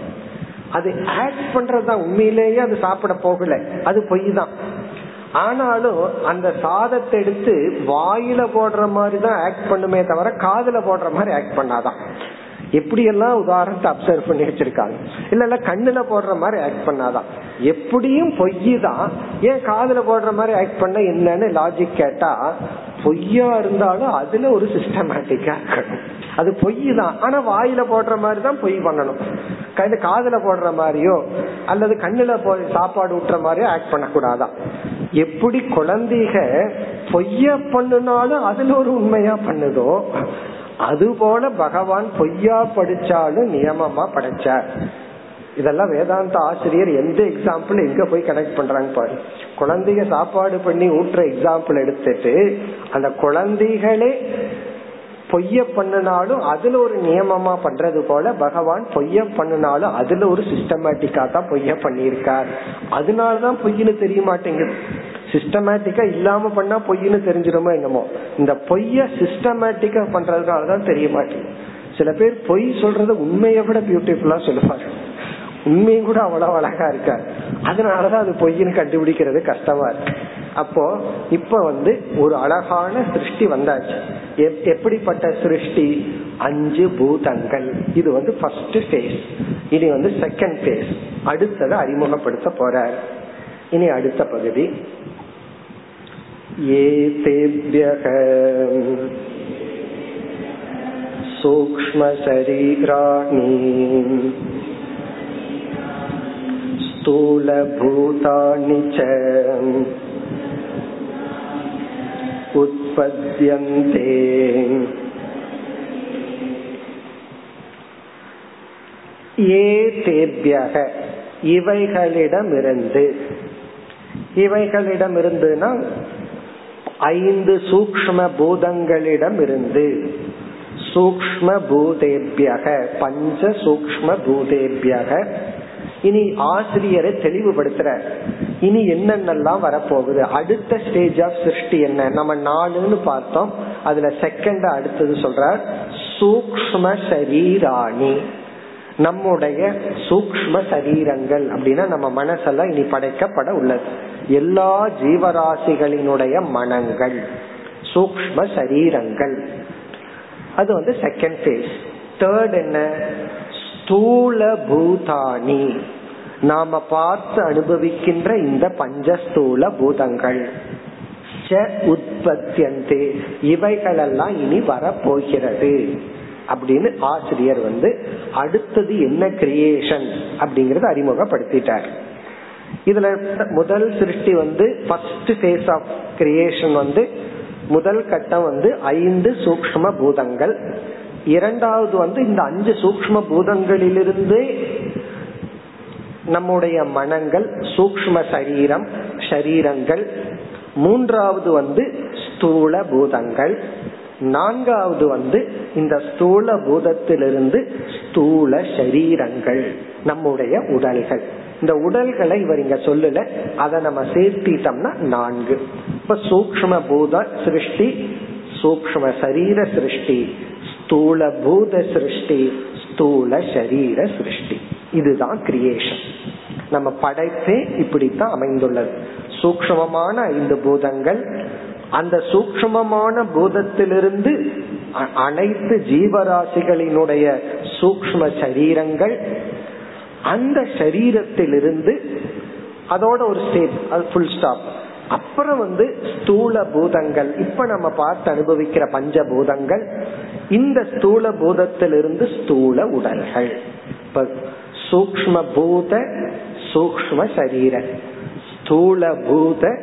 அது ஆக்ட் பண்றதுதான். உண்மையிலேயே அது சாப்பிட போகல. அது பொய் தான் ஆனாலும் அந்த சாதத்தை எடுத்து வாயில போடுற மாதிரி தான் ஆக்ட் பண்ணுமே தவிர காதுல போடுற மாதிரி ஆக்ட் பண்ணாதான். எப்படி எல்லாம் உதாரணத்தை அப்சர்வ் பண்ணி வச்சிருக்காங்க? இல்ல இல்ல கண்ணுல போடுற மாதிரி ஆக்ட் பண்ணாதான். எப்படியும் பொய் தான் ஏன் காதுல போடுற மாதிரி ஆக்ட் பண்ண என்னன்னு லாஜிக் கேட்டா பொய்யா இருந்தாலும் அதுல ஒரு சிஸ்டமேட்டிக்கா இருக்கணும். அது பொய் தான் ஆனா வாயில போடுற மாதிரி தான் பொய் பண்ணணும். காதுல போடுற மாதிரியோ அல்லது கண்ணுல போ சாப்பாடு ஊட்டுற மாதிரியோ ஆக்ட் பண்ணக்கூடாதான் எப்படி குழந்தைக பொய்ய பண்ணுனாலும் அதுல ஒரு உண்மையா பண்ணுதோ அது போல பகவான் பொய்யா படிச்சாலும் நியமமா படைச்சார். இதெல்லாம் வேதாந்த ஆசிரியர் எந்த எக்ஸாம்பிள் எங்க போய் கனெக்ட் பண்றாங்க பாரு. குழந்தைய சாப்பாடு பண்ணி ஊட்டுற எக்ஸாம்பிள் எடுத்துட்டு அந்த குழந்தைகளே பொய்ய பண்ணினாலும் அதுல ஒரு நியமமா பண்றது போல பகவான் பொய்ய பண்ணினாலும் அதுல ஒரு சிஸ்டமேட்டிக்கா தான் பொய்ய பண்ணியிருக்கார். அதனாலதான் பொய்னு தெரிய மாட்டேங்குது. சிஸ்டமேட்டிக்கா இல்லாம பண்ணா பொய்னு தெரிஞ்சிருமோ என்னமோ. இந்த பொய்ய சிஸ்டமேட்டிக்கா பண்றதுனாலதான் தெரிய மாட்டேங்குது. சில பேர் பொய் சொல்றது உண்மையை விட பியூட்டிஃபுல்லா சொல்லுவாங்க. உண்மையும் கூட அவ்வளவு அழகா இருக்காரு அதனாலதான் அது பொய்ன்னு கண்டுபிடிக்கிறது கஷ்டமா இருக்கு. அப்போ இப்ப வந்து ஒரு அழகான சிருஷ்டி வந்தாச்சு எப்படிப்பட்ட சிருஷ்டி அஞ்சு பூதங்கள் இது வந்து ஃபர்ஸ்ட் ஃபேஸ் இனி வந்து செகண்ட் ஃபேஸ் அடுத்ததை அறிமுகப்படுத்த போறார் இனி அடுத்த பகுதி ஏதேபியக சூக்ம சரீராணி स्थूलभूतानि च उत्पद्यन्ते ஏதேபியக இவைகளிடமிருந்து இவைகளிடமிருந்துனா ஐந்து சூக்ம பூதங்களிடமிருந்து சூக்ம பூதேபியக பஞ்ச சூக்ம பூதேபியக இனி ஆசிரியரை தெளிவுபடுத்துற இனி என்னென்னலாம் வரப்போகுது? அடுத்த ஸ்டேஜ் ஆஃப் சிருஷ்டி என்ன? நம்ம நாலுன்னு பார்த்தோம். அதுல செகண்ட் அடுத்தது சொல்றார் சூக்ம சரீராணி. நம்முடைய சூக்ம சரீரங்கள் அப்படின்னா நம்ம மனசெல்லாம் இனி படைக்கப்பட உள்ளது. எல்லா ஜீவராசிகளினுடைய மனங்கள் சூக்ம சரீரங்கள். அது வந்து செகண்ட் ஃபேஸ் தேர்ட் என்ன? ஸ்தூல பூதானி நாம பார்த்து அனுபவிக்கின்ற இந்த பஞ்சஸ்தூல பூதங்கள். உற்பத்தியந்தே. இவைகளெல்லாம் இனி வரப்போகிறது. அப்படின்னு ஆசிரியர் வந்து அடுத்தது என்ன கிரியேஷன் அப்படிங்கறத அறிமுகப்படுத்திட்டார். இதுல முதல் சிருஷ்டி வந்து ஃபர்ஸ்ட் ஃபேஸ் ஆஃப் கிரியேஷன் வந்து முதல் கட்டம் வந்து ஐந்து சூக்ம பூதங்கள். இரண்டாவது வந்து இந்த அஞ்சு சூக்ம பூதங்களிலிருந்து நம்முடைய மனங்கள் சூக்ம சரீரம் ஷரீரங்கள் மூன்றாவது வந்து ஸ்தூல பூதங்கள். நான்காவது வந்து இந்த ஸ்தூல பூதத்திலிருந்து ஸ்தூல சரீரங்கள் நம்முடைய உடல்கள். இந்த உடல்களை இவர் இங்க சொல்லல அதை நம்ம சேர்த்திட்டோம்னா நான்கு. இப்ப சூக்ம பூத சிருஷ்டி சூக்ம சரீர சிருஷ்டி ஸ்தூல பூத சிருஷ்டி ஸ்தூல சரீர சிருஷ்டி. இதுதான் கிரியேஷன் நம்ம படைப்பே இப்படித்தான் அமைந்துள்ளது. சூக்ஷமமான ஐந்து பூதங்கள் அந்த சூக்மமான பூதத்திலிருந்து அனைத்து ஜீவராசிகளினுடைய சூக்ம சரீரங்கள் அந்த சரீரத்திலிருந்து அதோட ஒரு ஸ்டேட் அது ஃபுல் ஸ்டாப் அப்புறம் வந்து ஸ்தூல பூதங்கள். இப்ப நம்ம பார்த்து அனுபவிக்கிற பஞ்ச பூதங்கள் இந்த ஸ்தூல பூதத்திலிருந்து ஸ்தூல உடல்கள். இப்ப சூக்ம பூத சூக்ம சரீர. ஸ்தூல பூத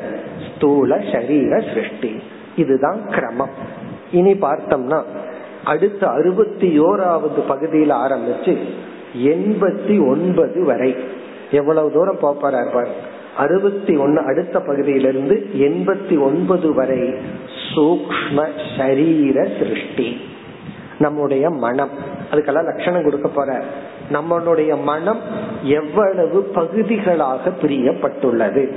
ஸ்தூல சரீர சிருஷ்டி. இதுதான் கிரமம். இனி பார்த்தோம்னா அடுத்த அறுபத்தி ஓராவது பகுதியில் ஆரம்பிச்சு எண்பத்தி ஒன்பது வரை. எவ்வளவு தூரம் போப்பாரா பாருங்க. அறுபத்தி ஒன்னு அடுத்த பகுதியிலிருந்து எண்பத்தி ஒன்பது வரை சூக்ம சரீர சிருஷ்டி. நம்முடைய மனம். அதுக்கெல்லாம் லட்சணம் கொடுக்க போற. நம்மளுடைய மனம் எவ்வளவு பகுதிகளாக பிரியப்பட்டுள்ளது.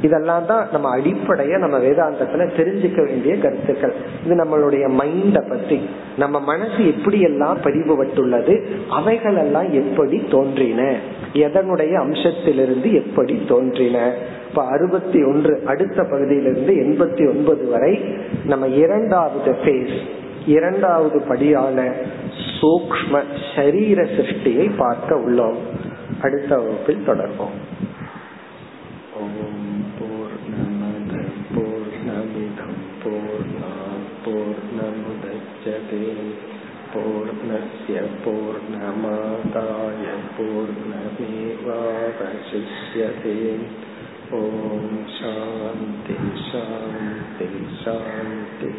இதெல்லாம் தான் நம்ம அடிப்படைய நம்ம வேதாந்தத்துல தெரிஞ்சுக்க வேண்டிய கருத்துக்கள். இது நம்மளுடைய மைண்ட பத்தி. நம்ம மனசு எப்படி எல்லாம் பதிவுபட்டுள்ளது? அவைகள் எல்லாம் எப்படி தோன்றின? எதனுடைய அம்சத்திலிருந்து எப்படி தோன்றின? இப்ப அறுபத்தி ஒன்று அடுத்த பகுதியிலிருந்து எண்பத்தி ஒன்பது வரை நம்ம இரண்டாவது பேஸ் இரண்டாவது படியான சூக்ம சரீர சிருஷ்டியை பார்க்க உள்ளோம். அடுத்த வகுப்பில் தொடர்போம் ஓம் பூர்ணமத பூர்ணமிதம் போர் பூர்ணமுதச்சதே. பூர்ணஸ்ய பூர்ணமாதாய பூர்ணமேவாவசிஷ்யதே ஓம் சாந்தி சாந்தி சாந்தி